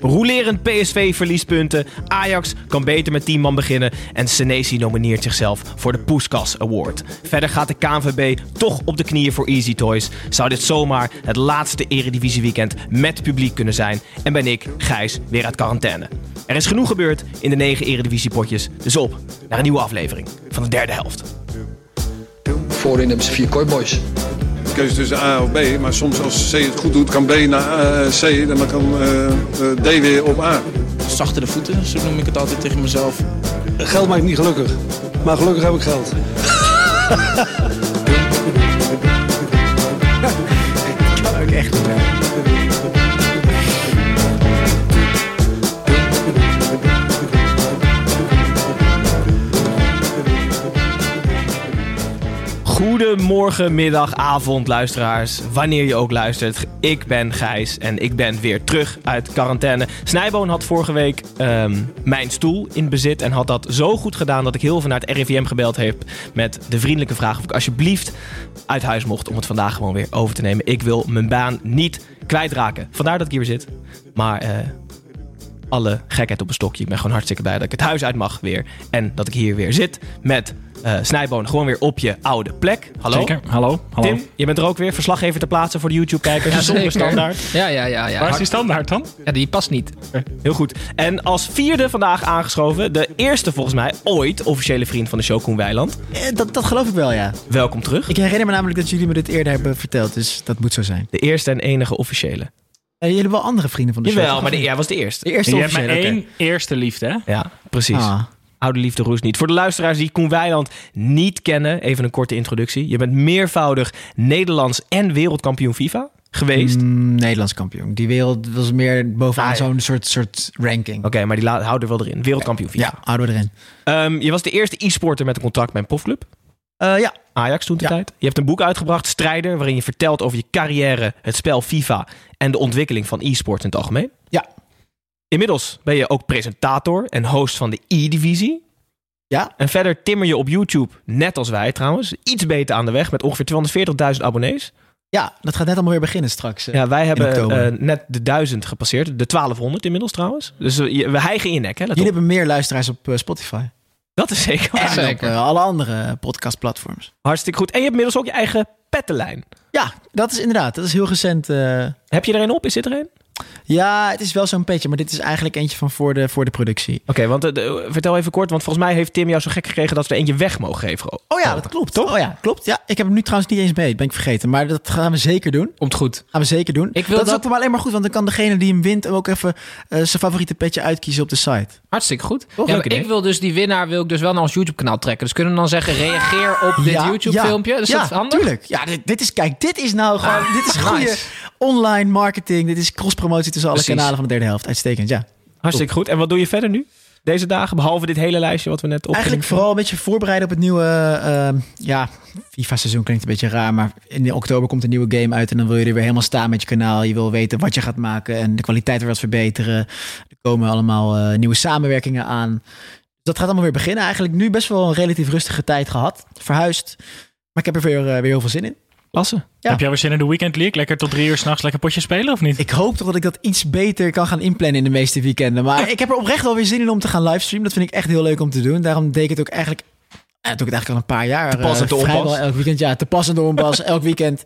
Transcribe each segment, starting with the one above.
Roelerend PSV verliest punten. Ajax kan beter met 10 man beginnen. En Senesi nomineert zichzelf voor de Poeskas Award. Verder gaat de KNVB toch op de knieën voor Easy Toys. Zou dit zomaar het laatste Eredivisie weekend met publiek kunnen zijn? En ben ik, Gijs, weer uit quarantaine. Er is genoeg gebeurd in de 9 Eredivisie potjes. Dus op naar een nieuwe aflevering van de derde helft. Voorin hebben ze vier kooiboys. Keuze tussen A of B. Maar soms als C het goed doet, kan B naar eh, C en dan kan eh, eh, D weer op A. zachtere voeten, zo noem ik het altijd tegen mezelf. Geld maakt niet gelukkig. Maar gelukkig heb ik geld. Goedemorgen, middag, avond, luisteraars. Wanneer je ook luistert. Ik ben Gijs en ik ben weer terug uit quarantaine. Snijboon had vorige week ehm, mijn stoel in bezit en had dat zo goed gedaan dat ik heel veel naar het RIVM gebeld heb met de vriendelijke vraag of ik alsjeblieft uit huis mocht om het vandaag gewoon weer over te nemen. Ik wil mijn baan niet kwijtraken. Vandaar dat ik hier weer zit. Maar eh, alle gekheid op een stokje. Ik ben gewoon hartstikke blij dat ik het huis uit mag weer. En dat ik hier weer zit met eh Snijboon gewoon weer op je oude plek. Hallo. Zeker. Hallo. Hallo. Tim, je bent er ook weer. Verslaggever te plaatsen voor de YouTube-kijkers. Ja, zonder standaard. Ja, ja, ja. ja. Waar is die standaard dan? Ja, die past niet. Heel goed. En als vierde vandaag aangeschoven, de eerste volgens mij ooit officiële vriend van de show, Koen Weiland. Eh, Dat, dat geloof ik wel, ja. Welkom terug. Ik herinner me namelijk dat jullie me dit eerder hebben verteld, dus dat moet zo zijn. De eerste en enige officiële. Eh, jullie hebben wel andere vrienden van de show. Jawel, maar de, jij was de eerste. de eerste Je hebt maar officiële, één oké. eerste liefde, hè? Ja, precies. Ah. Oude liefde roest niet. Voor de luisteraars die Koen Weiland niet kennen, even een korte introductie. Je bent meervoudig Nederlands en wereldkampioen FIFA geweest. Mm, Nederlands kampioen. Die wereld was meer bovenaan Ah, ja. zo'n soort, soort ranking. Oké, maar die la- houden we wel erin. Wereldkampioen FIFA. Ja, houden we erin. Ehm, je was de eerste e-sporter met een contract bij een profclub. Eh, ja, Ajax toen de Ja. tijd. Je hebt een boek uitgebracht, Strijder, waarin je vertelt over je carrière, het spel FIFA en de ontwikkeling van e-sport in het algemeen. Ja. Inmiddels ben je ook presentator en host van de E-divisie. ja. En verder timmer je op YouTube, net als wij trouwens, iets beter aan de weg met ongeveer 240.000 abonnees. ja, dat gaat net allemaal weer beginnen straks. Ja, wij hebben eh, net de 1000 gepasseerd, de 1200 inmiddels trouwens. Dus eh, we hijgen in je nek, hè? Jullie op. hebben meer luisteraars op Spotify. Dat is zeker waar. En op zeker. eh, alle andere podcastplatforms. Hartstikke goed. En je hebt inmiddels ook je eigen pettenlijn. Ja, dat is inderdaad. Dat is heel recent. eh, Heb je er een op? Is dit er een? Ja, het is wel zo'n petje, maar dit is eigenlijk eentje van voor de, voor de productie. Oké, want eh, vertel even kort, want volgens mij heeft Tim jou zo gek gekregen dat we er eentje weg mogen geven. Oh ja, dat klopt. Toch? Oh ja, klopt. Ja, ik heb hem nu trouwens niet eens mee. Dat ben ik vergeten. Maar dat gaan we zeker doen. Komt goed. Gaan we zeker doen. Ik wil dat, is dat- ook maar alleen maar goed, want dan kan degene die hem wint ook even eh, zijn favoriete petje uitkiezen op de site. Hartstikke goed. Toch? Ja, ik wil dus die winnaar wil ik dus wel naar ons YouTube-kanaal trekken. Dus kunnen we dan zeggen, reageer op dit Ja, YouTube-filmpje? Ja, Dus ja, dat is handig? tuurlijk. Ja, dit, dit is, kijk, dit is nou gewoon, Ah, dit is goede nice. online marketing. Dit is cross-promotie tussen alle Precies. kanalen van de derde helft. Uitstekend, ja. Hartstikke goed. En wat doe je verder nu? Deze dagen, behalve dit hele lijstje wat we net op. Eigenlijk vooral een beetje voorbereiden op het nieuwe, eh, ja, FIFA-seizoen klinkt een beetje raar, maar in oktober komt een nieuwe game uit en dan wil je er weer helemaal staan met je kanaal. Je wil weten wat je gaat maken en de kwaliteit weer wat verbeteren. Er komen allemaal eh, nieuwe samenwerkingen aan. Dat gaat allemaal weer beginnen. Eigenlijk nu best wel een relatief rustige tijd gehad. Verhuisd. Maar ik heb er weer, eh, weer heel veel zin in. Klasse. Ja. Heb jij weer zin in de Weekend League? Lekker tot drie uur s'nachts lekker potje spelen of niet? Ik hoop toch dat ik dat iets beter kan gaan inplannen in de meeste weekenden. Maar ik heb er oprecht wel weer zin in om te gaan livestreamen. Dat vind ik echt heel leuk om te doen. Daarom deed ik het ook eigenlijk... Ja, doe ik het eigenlijk al een paar jaar. Te pas en eh, te onpas. vrijwel elk weekend. Ja, te pas en te onpas. elk weekend.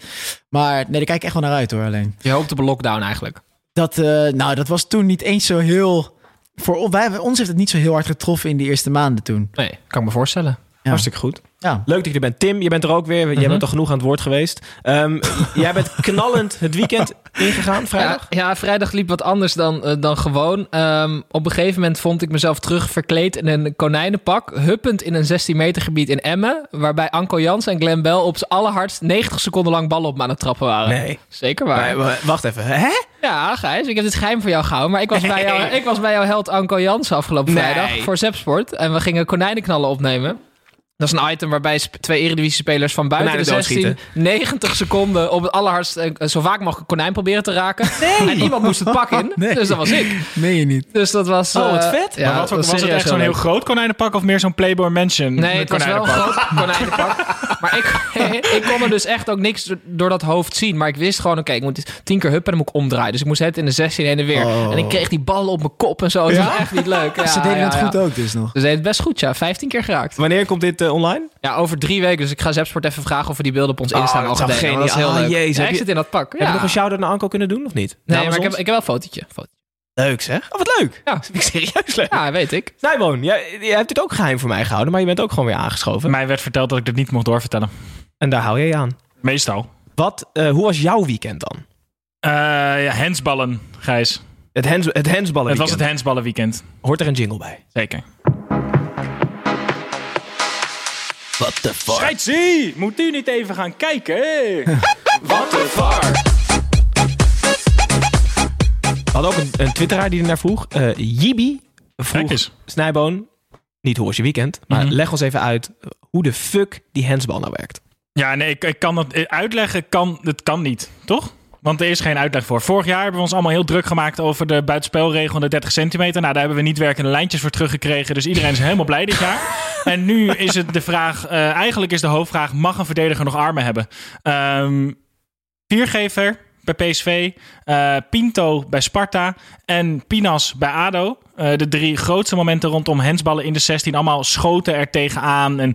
Maar nee, daar kijk ik echt wel naar uit hoor. Alleen Je hoopt op een lockdown eigenlijk. dat, eh, nou, dat was toen niet eens zo heel... Voor wij, ons heeft het niet zo heel hard getroffen in die eerste maanden toen. Nee, kan ik me voorstellen. Ja. Hartstikke goed. Ja. Leuk dat je er bent. Tim, je bent er ook weer. Jij Mhm. bent al genoeg aan het woord geweest. Ehm, jij bent knallend het weekend ingegaan vrijdag? ja, vrijdag liep wat anders dan, eh, dan gewoon. Ehm, op een gegeven moment vond ik mezelf terug verkleed in een konijnenpak. Huppend in een 16 meter gebied in Emmen. Waarbij Anko Jans en Glenn Bell op z'n allerhardst 90 seconden lang ballen op me aan het trappen waren. Nee. Zeker waar. Maar, maar wacht even. Hè? Ja, Gijs, ik heb dit geheim voor jou gehouden. Maar ik was, bij, jou, ik was bij jouw held Anko Jansen afgelopen Nee. vrijdag voor Zepsport. En we gingen konijnenknallen opnemen. Dat is een item waarbij twee Eredivisie-spelers van buiten de Konijnen 16 90 seconden op het allerhardst eh, zo vaak mogelijk konijn proberen te raken. En iemand moest het pak in, Nee. dus dat was ik. Meen je niet? Dus dat was... Oh, wat eh, vet. Ja, maar wat, was het echt zo'n heel groot konijnenpak of meer zo'n Playboy Mansion Nee, het was wel een groot konijnenpak. Maar ik, ik kon er dus echt ook niks door- dat hoofd zien. Maar ik wist gewoon, oké, ik moet tien keer huppen en dan moet ik omdraaien. Dus ik moest het in de 16 heen en weer. Oh. En ik kreeg die ballen op mijn kop en zo. Het Ja? was echt niet leuk. Ja, Ze deden ja, het ja. goed ook dus nog. Ze deden het best goed, ja. 15 keer geraakt. Wanneer komt dit eh, online? Ja, over drie weken. Dus ik ga Zepsport even vragen of we die beelden op ons Oh, Insta dat delen. want Dat is heel leuk. Ah, jezus, ik je- zit in dat pak. Heb je nog een shout-out naar Anko kunnen doen of niet? Nee, Namens maar ik heb, ik heb wel een fotootje. Foto. Leuk zeg. Oh, wat leuk. Ja. Dat vind ik serieus leuk. Ja, weet ik. Snijboon, jij, jij hebt dit ook geheim voor mij gehouden, maar je bent ook gewoon weer aangeschoven. Mij werd verteld dat ik dit niet mocht doorvertellen. En daar hou je je aan. Meestal. Wat, eh, hoe was jouw weekend dan? Eh ja, hensballen, Gijs. Het, hens, het hensballen Het was weekend. het hensballenweekend. Hoort er een jingle bij? Zeker. What the fuck? Scheidsie! Moet u niet even gaan kijken? Wat de var! Hadden ook een, een twitteraar die er naar vroeg. Yibi Kijk vroeg. Snijboon, niet hoe was je weekend, maar Mhm. leg ons even uit hoe de fuck die hensbal nou werkt. Ja, nee, ik, ik kan het eh, uitleggen. Kan, het kan niet, toch? Want er is geen uitleg voor. Vorig jaar hebben we ons allemaal heel druk gemaakt over de buitenspelregel en de 30 centimeter. Nou, daar hebben we niet werkende lijntjes voor teruggekregen. Dus iedereen is helemaal blij dit jaar. En nu is het de vraag, eh, eigenlijk is de hoofdvraag, mag een verdediger nog armen hebben? Ehm viergever bij PSV, eh, Pinto bij Sparta en Pinas bij ADO. Eh, de drie grootste momenten rondom hensballen in de 16. Allemaal schoten er tegenaan en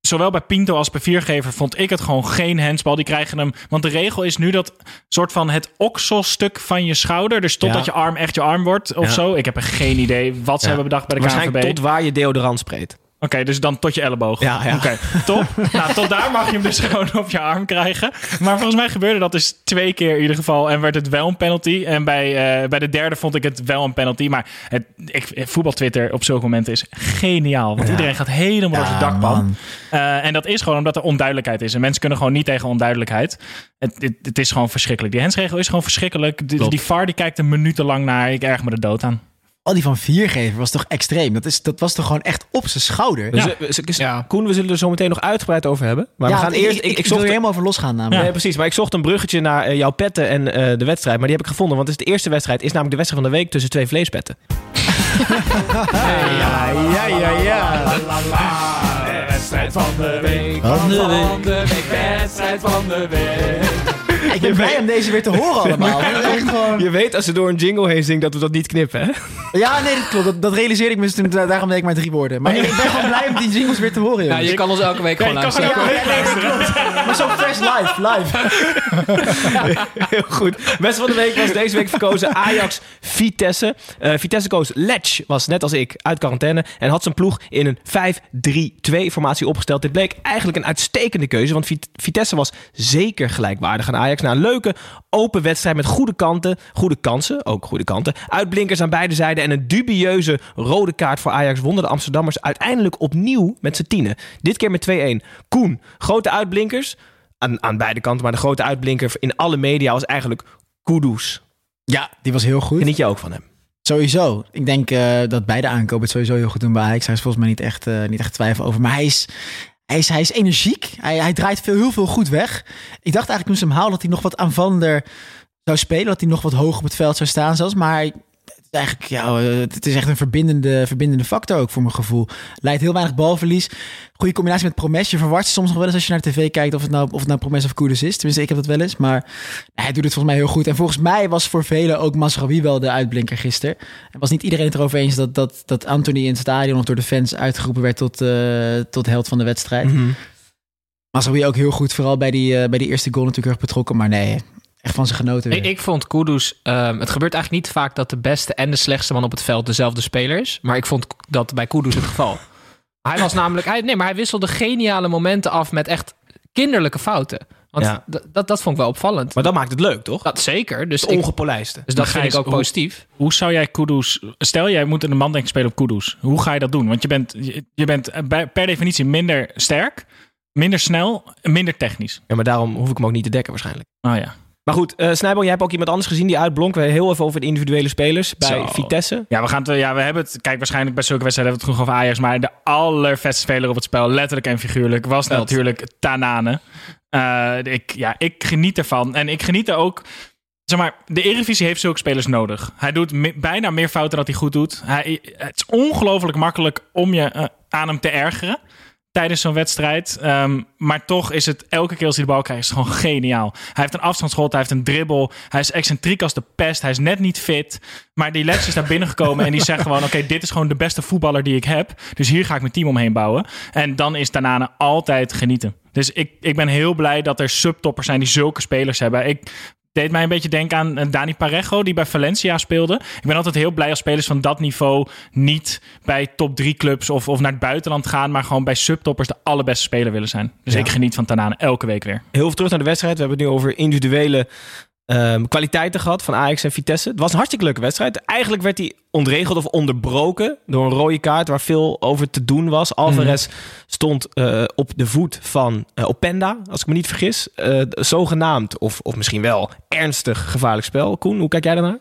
zowel bij Pinto als bij Viergever vond ik het gewoon geen hensbal. Die krijgen hem. Want de regel is nu dat soort van het okselstuk van je schouder. Dus totdat Ja. je arm echt je arm wordt of Ja. zo. Ik heb er geen idee wat ze Ja. hebben bedacht bij de Waarschijnlijk KNVB. tot waar je deodorant spreekt. Oké, dus dan tot je elleboog. Ja, ja. Oké, top. nou, tot daar mag je hem dus gewoon op je arm krijgen. Maar volgens mij gebeurde dat dus twee keer in ieder geval. En werd het wel een penalty. En bij, eh, bij de derde vond ik het wel een penalty. Maar het, ik, voetbaltwitter op zulke momenten is geniaal. Want iedereen gaat helemaal door zijn dakpan. Eh, en dat is gewoon omdat er onduidelijkheid is. En mensen kunnen gewoon niet tegen onduidelijkheid. Het, het, het is gewoon verschrikkelijk. Die hensregel is gewoon verschrikkelijk. Die, die VAR die kijkt er minutenlang naar. Ik erg me de dood aan. Oh, die van viergever was toch extreem? Dat, is, dat was toch gewoon echt op zijn schouder? Dus, Ja. eh, Ja. Koen, we zullen er zo meteen nog uitgebreid over hebben. Maar we gaan ik, eerst... Ik, Ik, ik, ik, wil zocht, er helemaal over losgaan namelijk. Nee, precies. Maar ik zocht een bruggetje naar eh, jouw petten en eh, de wedstrijd. Maar die heb ik gevonden. Want het is de eerste wedstrijd. is namelijk de wedstrijd van de week tussen twee vleespetten. Ja, ja, ja, ja. Wedstrijd van de week. Van de week. Wedstrijd van de week. Ik ben blij om deze weer te horen allemaal. Echt gewoon... Je weet als ze door een jingle heen zingt dat we dat niet knippen, hè? Ja, nee, dat klopt. Dat, dat realiseerde ik me. dus toen- Daarom deed ik maar drie woorden. Maar ik ben gewoon blij om die jingles weer te horen, Ja, je kan ons elke week gewoon luisteren. Ja, klopt. Maar zo fresh live, live. Heel goed. Beste van de week was deze week verkozen Ajax Vitesse. Eh, Vitesse koos Letch, was net als ik uit quarantaine. En had zijn ploeg in een 5-3-2 formatie opgesteld. Dit bleek eigenlijk een uitstekende keuze. Want Vit- Vitesse was zeker gelijkwaardig aan Ajax. Een leuke open wedstrijd met goede kanten. Goede kansen, ook goede kanten. Uitblinkers aan beide zijden. En een dubieuze rode kaart voor Ajax wonnen de Amsterdammers uiteindelijk opnieuw met z'n tienen. Dit keer met 2-1. Koen, grote uitblinkers aan, aan beide kanten. Maar de grote uitblinker in alle media was eigenlijk Kudus. Ja, die was heel goed. Geniet je ook van hem? Sowieso. Ik denk eh, dat beide aankopen het sowieso heel goed doen bij Ajax. Hij is volgens mij niet echt, eh, niet echt twijfel over. Maar hij is, hij is, hij is energiek. Hij, hij draait veel, heel veel goed weg. Ik dacht eigenlijk toen ze hem haalden dat hij nog wat aanvallender zou spelen. Dat hij nog wat hoger op het veld zou staan zelfs. Maar is eigenlijk, ja, eh, het is echt een verbindende, verbindende factor ook voor mijn gevoel. Leidt heel weinig balverlies. Goede combinatie met Promes. Je verwart soms nog wel eens als je naar de tv kijkt of het nou, of het nou Promes of Koeders is. Tenminste, ik heb dat wel eens. Maar hij doet het volgens mij heel goed. En volgens mij was voor velen ook Masraoui wel de uitblinker gisteren. En was niet iedereen het erover eens dat, dat, dat Anthony in het stadion of door de fans uitgeroepen werd tot, eh, tot held van de wedstrijd. Mhm. Masraoui ook heel goed, vooral bij die, eh, bij die eerste goal natuurlijk erg betrokken. Maar nee, echt van zijn genoten weer. Ik, ik vond Kudus... ehm, het gebeurt eigenlijk niet vaak dat de beste en de slechtste man op het veld dezelfde speler is. Maar ik vond dat bij Kudus het geval. Hij was namelijk... Hij, nee, maar hij wisselde geniale momenten af met echt kinderlijke fouten. Want Ja. d- dat, dat vond ik wel opvallend. Maar dat maakt het leuk, toch? dat zeker. Dus, Het ik, ongepolijste. dus dat vind ik ook hoe- positief. Hoe zou jij Kudus... Stel, jij moet een manddenk spelen op Kudus. Hoe ga je dat doen? Want je bent, je, je bent eh, per definitie minder sterk, minder snel en minder technisch. Ja, maar daarom hoef ik hem ook niet te dekken waarschijnlijk. Oh ja. Maar goed, eh Snijboom, jij hebt ook iemand anders gezien die uitblonk. We heel even over de individuele spelers bij Zo. Vitesse. Ja, we, gaan het, ja, we hebben het... Kijk, waarschijnlijk bij zulke wedstrijden hebben we het genoeg over Ajax. Maar de allervetste speler op het spel, letterlijk en figuurlijk, was Veld. natuurlijk Tanane. Eh, ik, ja, ik geniet ervan. En ik geniet er ook... Zeg maar, de Eredivisie heeft zulke spelers nodig. Hij doet me- bijna meer fouten dan hij goed doet. Hij, het is ongelooflijk makkelijk om je eh, aan hem te ergeren tijdens zo'n wedstrijd. Ehm, maar toch is het elke keer als hij de bal krijgt, gewoon geniaal. Hij heeft een afstandsschot, hij heeft een dribbel. Hij is excentriek als de pest. Hij is net niet fit. Maar die Lex is daar binnengekomen en die zegt gewoon... oké, dit is gewoon de beste voetballer die ik heb. Dus hier ga ik mijn team omheen bouwen. En dan is Tanane altijd genieten. Dus ik, ik ben heel blij dat er subtoppers zijn die zulke spelers hebben. Ik deed mij een beetje denken aan eh, Dani Parejo, die bij Valencia speelde. Ik ben altijd heel blij als spelers van dat niveau niet bij top drie clubs of, of naar het buitenland gaan, maar gewoon bij subtoppers de allerbeste speler willen zijn. Dus Ja. ik geniet van Tanane elke week weer. Heel veel terug naar de wedstrijd. We hebben het nu over individuele ehm, kwaliteiten gehad van Ajax en Vitesse. Het was een hartstikke leuke wedstrijd. Eigenlijk werd hij ontregeld of onderbroken door een rode kaart waar veel over te doen was. Alvarez stond eh, op de voet van eh, Openda, als ik me niet vergis. Eh, zogenaamd, of, of misschien wel ernstig gevaarlijk spel. Koen, hoe kijk jij daarnaar?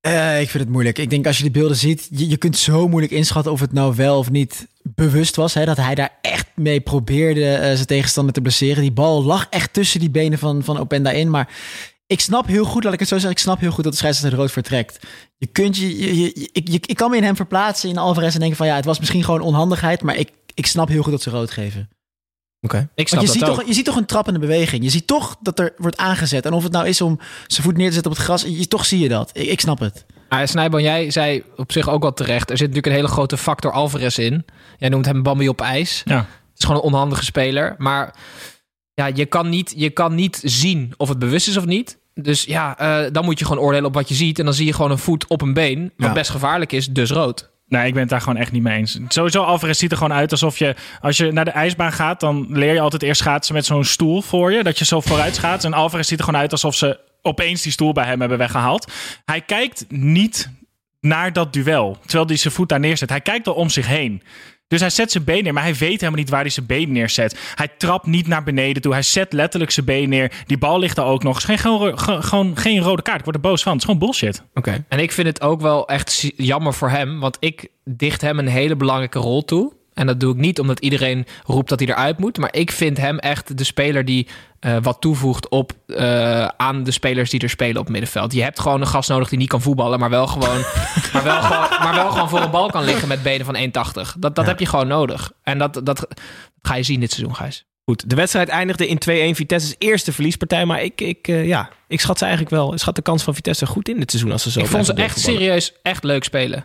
Eh, ik vind het moeilijk. Ik denk als je de beelden ziet, je, je kunt zo moeilijk inschatten of het nou wel of niet bewust was. Hè, dat hij daar echt mee probeerde zijn tegenstander te blesseren. Die bal lag echt tussen die benen van, van Openda in. Maar ik snap heel goed, laat ik het zo zeggen, ik snap heel goed dat de scheidsrechter rood vertrekt. Je kunt je, je, je- ik, je- ik kan me in hem verplaatsen in Alvarez en denken van ja, het was misschien gewoon onhandigheid. Maar ik, ik snap heel goed dat ze rood geven. Oké. Ik snap Want je dat ziet, ook. toch, je ziet toch een trappende beweging. Je ziet toch dat er wordt aangezet. En of het nou is om zijn voet neer te zetten op het gras, je, toch zie je dat. Ik, ik snap het. Ah, Snijboon, jij zei op zich ook wel terecht. Er zit natuurlijk een hele grote factor Alvarez in. Jij noemt hem Bambi op ijs. Ja. Het is gewoon een onhandige speler. Maar ja, je, kan niet, je kan niet zien of het bewust is of niet. Dus ja, eh, dan moet je gewoon oordelen op wat je ziet. En dan zie je gewoon een voet op een been. Wat Ja. best gevaarlijk is, dus rood. Nee, ik ben het daar gewoon echt niet mee eens. Sowieso, Alvarez ziet er gewoon uit alsof je... Als je naar de ijsbaan gaat, dan leer je altijd eerst schaatsen met zo'n stoel voor je. Dat je zo vooruit schaatst. En Alvarez ziet er gewoon uit alsof ze opeens die stoel bij hem hebben weggehaald. Hij kijkt niet naar dat duel, terwijl hij zijn voet daar neerzet. Hij kijkt al om zich heen. Dus hij zet zijn been neer, maar hij weet helemaal niet waar hij zijn been neerzet. Hij trapt niet naar beneden toe. Hij zet letterlijk zijn been neer. Die bal ligt er ook nog. Het is geen, gewoon, ge- gewoon geen rode kaart. Ik word er boos van. Het is gewoon bullshit. Oké. En ik vind het ook wel echt jammer voor hem. Want ik dicht hem een hele belangrijke rol toe. En dat doe ik niet omdat iedereen roept dat hij eruit moet. Maar ik vind hem echt de speler die eh, wat toevoegt op, eh, aan de spelers die er spelen op het middenveld. Je hebt gewoon een gast nodig die niet kan voetballen, maar wel gewoon, maar wel gewoon, maar wel gewoon voor een bal kan liggen met benen van 1,80. Dat, dat heb je gewoon nodig. En dat, dat ga je zien dit seizoen, Gijs. Goed, de wedstrijd eindigde in 2-1 Vitesse's eerste verliespartij. Maar ik, ik, eh, ja, ik schat ze eigenlijk wel. Ik schat de kans van Vitesse goed in dit seizoen als ze zo ik vond ze echt serieus echt leuk spelen.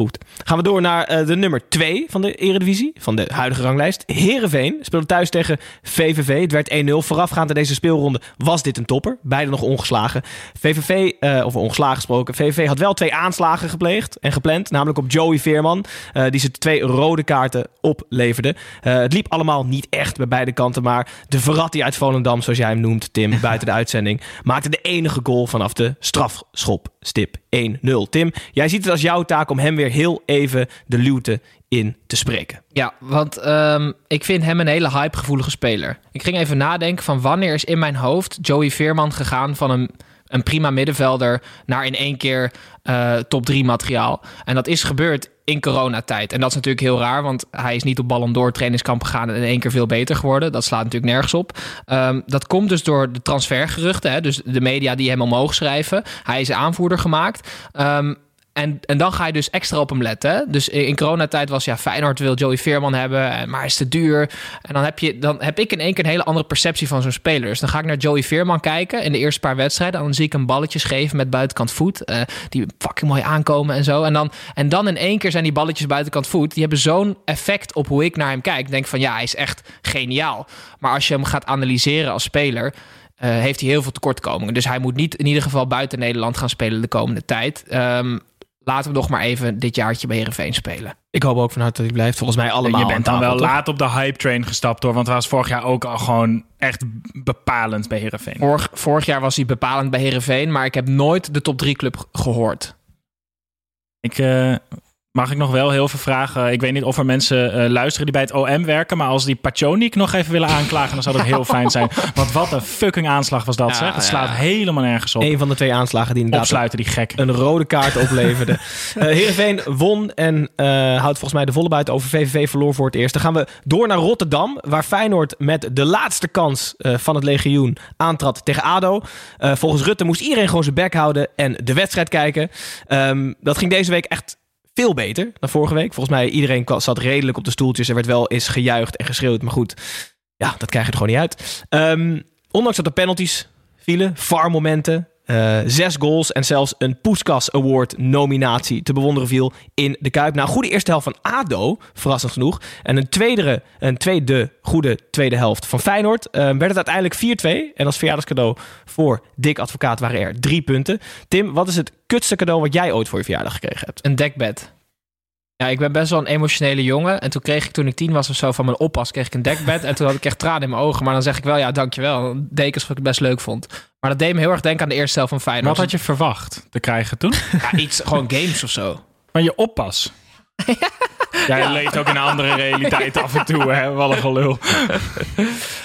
Goed. Gaan we door naar eh, de nummer 2 van de Eredivisie, van de huidige ranglijst. Herenveen speelde thuis tegen VVV. Het werd 1-0. Voorafgaand aan deze speelronde was dit een topper. Beide nog ongeslagen. VVV, eh of ongeslagen gesproken, VVV had wel twee aanslagen gepleegd en gepland. Namelijk op Joey Veerman, eh, die ze twee rode kaarten opleverde. Het liep allemaal niet echt bij beide kanten, maar de Verratti uit Volendam, zoals jij hem noemt, Tim, buiten de uitzending, maakte de enige goal vanaf de strafschopstip 1-0. Tim, jij ziet het als jouw taak om hem weer heel even de luwte in te spreken. Ja, want ehm, ik vind hem een hele hypegevoelige speler. Ik ging even nadenken van wanneer is in mijn hoofd Joey Veerman gegaan van een, een prima middenvelder naar in één keer eh, top 3 materiaal. En dat is gebeurd in coronatijd. En dat is natuurlijk heel raar, want hij is niet op Ballon d'Or trainingskamp gegaan en in één keer veel beter geworden. Dat slaat natuurlijk nergens op. Ehm, dat komt dus door de transfergeruchten, hè? dus de media die hem omhoog schrijven. Hij is aanvoerder gemaakt. Ehm, en, en dan ga je dus extra op hem letten. Dus in coronatijd was ja, Feyenoord wil Joey Veerman hebben, en- maar is te duur. En dan heb, je, dan heb ik in één keer een hele andere perceptie van zo'n speler. Dus dan ga ik naar Joey Veerman kijken in de eerste paar wedstrijden. En dan zie ik hem balletjes geven met buitenkant voet. eh, die fucking mooi aankomen en zo. En dan, en dan in één keer zijn die balletjes buitenkant voet. Die hebben zo'n effect op hoe ik naar hem kijk. Denk van ja, hij is echt geniaal. Maar als je hem gaat analyseren als speler eh, heeft hij heel veel tekortkomingen. Dus hij moet niet in ieder geval buiten Nederland gaan spelen de komende tijd. Ehm, laten we nog maar even dit jaartje bij Heerenveen spelen. Ik hoop ook van harte dat hij blijft. Volgens mij allemaal je bent dan wel toch? laat op de hype train gestapt hoor. Want hij was vorig jaar ook al gewoon echt bepalend bij Heerenveen. Vorig, vorig jaar was hij bepalend bij Heerenveen, maar ik heb nooit de top 3 club gehoord. Ik, eh, mag ik nog wel heel veel vragen? Ik weet niet of er mensen eh, luisteren die bij het OM werken. Maar als die Pachonik nog even willen aanklagen, dan zou dat heel fijn zijn. Want wat een fucking aanslag was dat, Ja, zeg. Het ja. slaat helemaal nergens op. Een van de twee aanslagen die inderdaad Opsluiten, die gek. een rode kaart opleverde. Eh Heerenveen won en eh, houdt volgens mij de volle buiten over. VVV verloor voor het eerst. Dan gaan we door naar Rotterdam, waar Feyenoord met de laatste kans eh, van het legioen aantrad tegen ADO. Eh, volgens Rutte moest iedereen gewoon zijn bek houden en de wedstrijd kijken. Ehm, dat ging deze week echt veel beter dan vorige week. Volgens mij iedereen zat redelijk op de stoeltjes. Er werd wel eens gejuicht en geschreeuwd, maar goed. Ja, dat krijg je er gewoon niet uit. Ehm, ondanks dat er penalties vielen, VAR-momenten, eh, zes goals en zelfs een Poeskas Award nominatie te bewonderen viel in de Kuip. Nou, goede eerste helft van ADO, verrassend genoeg. En een tweede, een tweede goede tweede helft van Feyenoord. eh, werd het uiteindelijk 4-2. En als verjaardagscadeau voor Dick Advocaat waren er drie punten. Tim, wat is het kutste cadeau wat jij ooit voor je verjaardag gekregen hebt? Een dekbed. Ja, ik ben best wel een emotionele jongen. En toen kreeg ik, toen ik tien was of zo, van mijn oppas, kreeg ik een dekbed. En toen had ik echt tranen in mijn ogen. Maar dan zeg ik wel, ja, dankjewel. Dekens wat ik best leuk vond. Maar dat deed me heel erg denken aan de eerste helft van Feyenoord. Wat had je verwacht te krijgen toen? Ja, iets, gewoon games of zo. Van je oppas. Jij leeft ook in een andere realiteit af en toe, hè? Wat een gelul.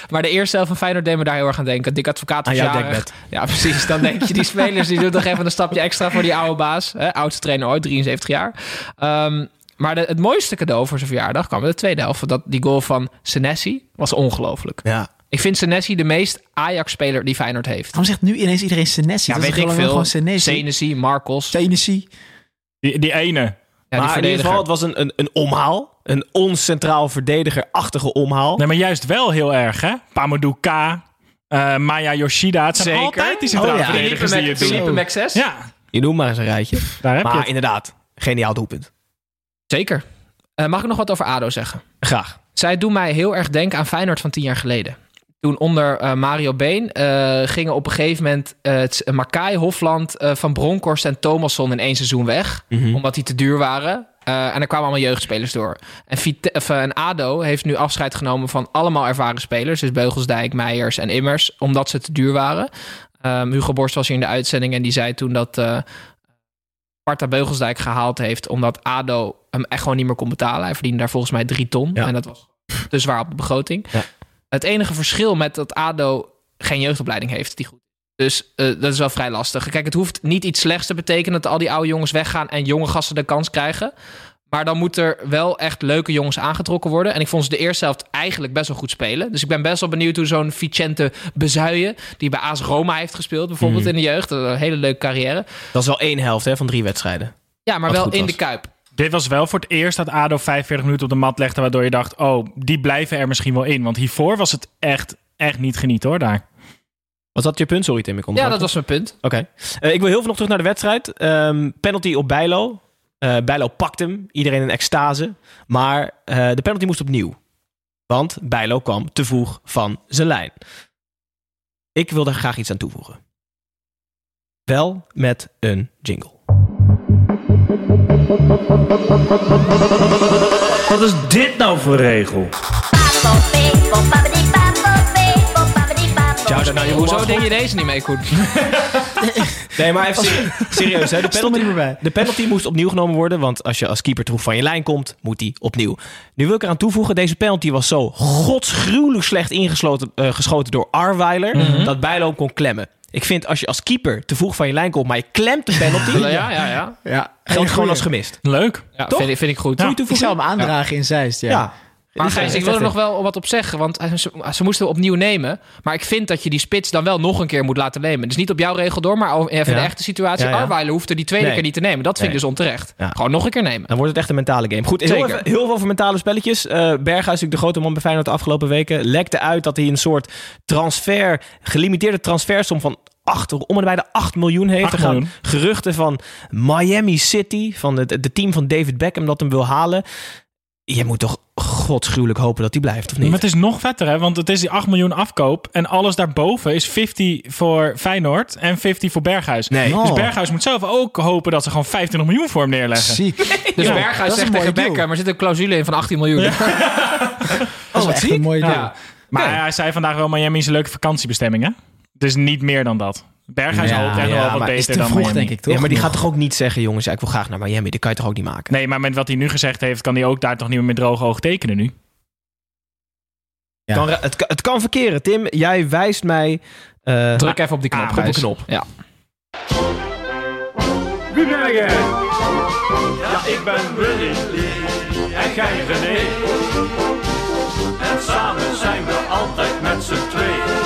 Maar de eerste helft van Feyenoord deed me daar heel erg aan denken. Dik advocaat jarig. dekbed. Ja, precies. Dan denk je, die spelers die doen toch even een stapje extra voor die oude baas. Hè? Oudste trainer ooit, 73 jaar. Ehm, maar de, het mooiste cadeau voor zijn verjaardag kwam in de tweede helft. Dat, die goal van Senesi was ongelooflijk. Ja. Ik vind Senesi de meest Ajax-speler die Feyenoord heeft. Waarom zegt nu ineens iedereen Senesi? Ja, Dat is weet ik gewoon- veel. Gewoon Senesi. Senesi, Marcos. Senesi. Die, die ene. Ja, die maar in ieder geval, het was een, een, een omhaal. Een oncentraal verdediger-achtige omhaal. Nee, maar juist wel heel erg, hè? Pamadou K, eh, Maya Yoshida. Het zijn Zeker. altijd die centrale Oh, ja. verdedigers die je doet. Mac 6? Ja, Je noemt maar eens een rijtje. daar heb je Maar het. inderdaad, geniaal doelpunt. Zeker. Eh, mag ik nog wat over ADO zeggen? Graag. Zij doen mij heel erg denken aan Feyenoord van tien jaar geleden. Toen onder eh, Mario Been eh, gingen op een gegeven moment uh, het Makai, Hofland, Van Bronckhorst en Thomasson in één seizoen weg. Mhm. Omdat die te duur waren. En er kwamen allemaal jeugdspelers door. En, Vite- of, en ADO heeft nu afscheid genomen van allemaal ervaren spelers. Dus Beugelsdijk, Meijers en Immers. Omdat ze te duur waren. Ehm, Hugo Borst was hier in de uitzending en die zei toen dat... Sparta Beugelsdijk gehaald heeft omdat ADO hem echt gewoon niet meer kon betalen. Hij verdiende daar volgens mij drie ton. Ja. En dat was te zwaar op de begroting. Ja. Het enige verschil met dat ADO geen jeugdopleiding heeft die goed is. Dus eh, dat is wel vrij lastig. Kijk, het hoeft niet iets slechts te betekenen dat al die oude jongens weggaan en jonge gasten de kans krijgen. Maar dan moet er wel echt leuke jongens aangetrokken worden. En ik vond ze de eerste helft eigenlijk best wel goed spelen. Dus ik ben best wel benieuwd hoe zo'n Vicente Bezuijen... die bij AS Roma heeft gespeeld bijvoorbeeld Mhm. in de jeugd. Een hele leuke carrière. Dat is wel één helft hè, van drie wedstrijden. Ja, maar Wat wel in was. de Kuip. Dit was wel voor het eerst dat ADO 45 minuten op de mat legde... waardoor je dacht, oh, die blijven er misschien wel in. Want hiervoor was het echt, echt niet genieten, hoor, daar. Was dat je punt? Sorry Tim, ik Ja, dat was mijn punt. Oké. Eh, ik wil heel veel nog terug naar de wedstrijd. Ehm, penalty op Bijlo. Eh Bijlo pakt hem. Iedereen in extase. Maar eh, de penalty moest opnieuw. Want Bijlo kwam te vroeg van zijn lijn. Ik wil daar graag iets aan toevoegen. Wel met een jingle. Wat is dit nou voor regel? Nou, Hoezo denk je deze niet mee, Koen? Nee, maar even serie- serieus. Hè? De, penalty, niet meer bij. de penalty moest opnieuw genomen worden. Want als je als keeper te vroeg van je lijn komt, moet die opnieuw. Nu wil ik eraan toevoegen. Deze penalty was zo godsgruwelijk slecht ingesloten, eh, geschoten door Arweiler. Mhm. Dat Bijlo hem kon klemmen. Ik vind als je als keeper te vroeg van je lijn komt, maar je klemt de penalty. Ja, ja, ja. Ja. Geldt gewoon als gemist. Leuk. ja Toch? vind, ik- vind ik goed. Je Ik zou hem aandragen in Zeist, ja. Maar Gijs, ik wil er nog wel wat op zeggen. Want eh, ze, ze moesten opnieuw nemen. Maar ik vind dat je die spits dan wel nog een keer moet laten nemen. Dus niet op jouw regel door, maar even Ja. de echte situatie. Ja, ja. Arweiler hoeft er die tweede Nee. keer niet te nemen. Dat vind Nee. ik dus onterecht. Gewoon nog een keer nemen. Dan wordt het echt een mentale game. Goed, heel, even, heel veel over mentale spelletjes. Eh Berghuis, natuurlijk de grote man bij Feyenoord de afgelopen weken, lekte uit dat hij een soort transfer, gelimiteerde transfersom van 8, om en bij de 8 miljoen heeft. 8 Er gaan miljoen. geruchten van Miami City, van het de team van David Beckham, dat hem wil halen. Je moet toch godschuwelijk hopen dat hij blijft, of niet? Maar het is nog vetter, hè? Want het is die 8 miljoen afkoop. En alles daarboven is 50 voor Feyenoord en 50 voor Berghuis. Nee. Dus Oh. Berghuis moet zelf ook hopen dat ze gewoon 25 miljoen voor hem neerleggen. Ziek. Dus Ja, Berghuis zegt tegen deal. Becker, maar er zit een clausule in van 18 miljoen. Dat is echt een mooie Ja. Maar hij zei vandaag wel, Miami is een leuke vakantiebestemming, hè? Dus niet meer dan dat. Berghuis Ja, hoopt echt ja, wel wat maar beter Is te dan vroeg, Miami. denk ik, toch? ja, maar die Nog. gaat toch ook niet zeggen, jongens, ja, ik wil graag naar Miami. Dat kan je toch ook niet maken? Nee, maar met wat hij nu gezegd heeft, kan hij ook daar toch niet meer met droge oog tekenen nu? Ja. Kan, het, kan- het kan verkeren. Tim, jij wijst mij... eh, Druk even op die knop. Ah, op de knop. Ja. Wie ben jij? Ja, ik ben Willy. En jij René. En samen zijn we altijd met z'n tweeën.